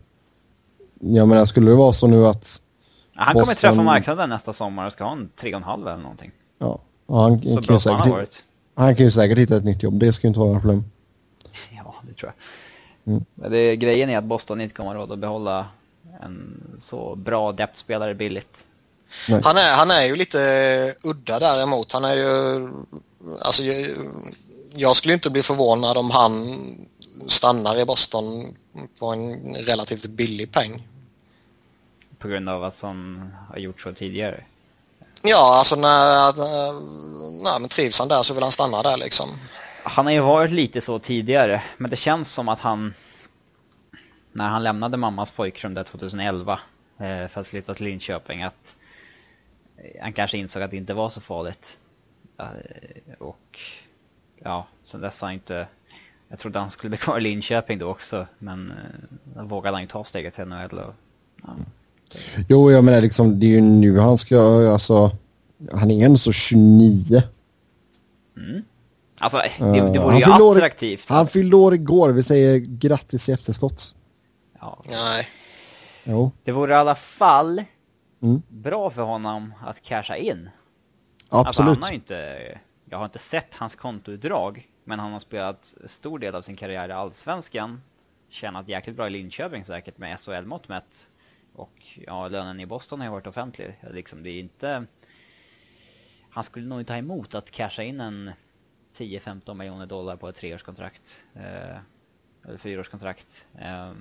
jag menar skulle det vara så nu att Han kommer Boston- träffa marknaden nästa sommar och ska ha en 3,5 eller någonting. ja, han, Så kan han säkert, har varit. han kan ju säkert hitta ett nytt jobb. Det ska ju inte vara några problem. Ja, det tror jag. Mm. Men det, grejen är att Boston inte kommer ha råd att behålla en så bra depth-spelare billigt. Han är, han är ju lite udda däremot. Han är ju... Alltså, jag, jag skulle inte bli förvånad om han stannar i Boston på en relativt billig peng. På grund av att han har gjort så tidigare. Ja, alltså när, när men trivs han där så vill han stanna där liksom. Han har ju varit lite så tidigare, men det känns som att han... När han lämnade mammas pojkrum där 2011 eh, för att flytta till Linköping, att eh, han kanske insåg att det inte var så farligt. Eh, och ja, sen dess har han inte... Jag trodde han skulle bli kvar i Linköping då också, men eh, då vågade han ju ta steget till NHL och... Ja. Jo, jag menar liksom det är ju nu han ska, alltså han är ändå så 29. Alltså, det, Eh, det vore han ju fyllde år- attraktivt. Han fyllde år igår, vi säger grattis i efterskott. Ja, Nej. Jo, det vore i alla fall Mm. bra för honom att casha in. Alltså absolut. han har inte, jag har inte sett hans kontoutdrag, men han har spelat stor del av sin karriär i Allsvenskan. Tjänat jäkligt bra i Linköping säkert med SHL-mått mätt. Och ja, lönen i Boston har ju varit offentlig. Liksom, det är inte... Han skulle nog inte ha emot att casha in en 10-15 miljoner dollar på ett treårskontrakt. Eh, eller fyraårskontrakt eh,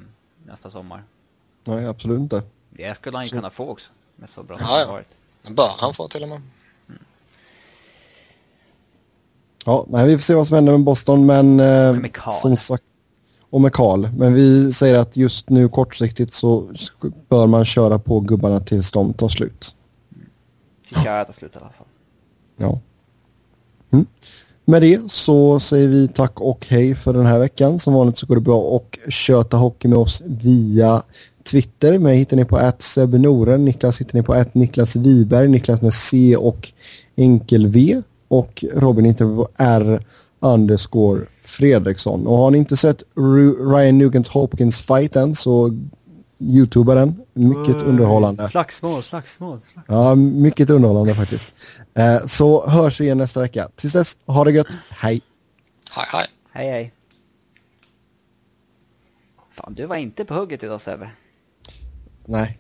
nästa sommar. Nej, absolut inte. Det skulle han ju kunna få också. Med så bra som det ja. har varit. Bör han få till och med. Ja, nej, vi får se vad som händer med Boston, men eh, med Karl. som sagt, och med Karl. Men vi säger att just nu kortsiktigt så bör man köra på gubbarna tills de tar slut. Fick jag äta slut i alla fall. Ja. Mm. Med det så säger vi tack och hej för den här veckan. Som vanligt så går det bra att köta hockey med oss via Twitter. Mig hittar ni på att. Niklas hittar ni på att Niklas Wiberg. Niklas med C och enkel V. Och Robin hittar på R underscore Fredriksson. Och har ni inte sett Ru- Ryan Nugent Hopkins fight än så youtuba den. Mycket underhållande. Slagsmål, slagsmål. Ja, mycket underhållande faktiskt. Eh, så hörs vi igen nästa vecka. Tills dess, ha det gött. Hej! Hej hej. Hej hej. Fan, du var inte på hugget idag Sebbe. Nej,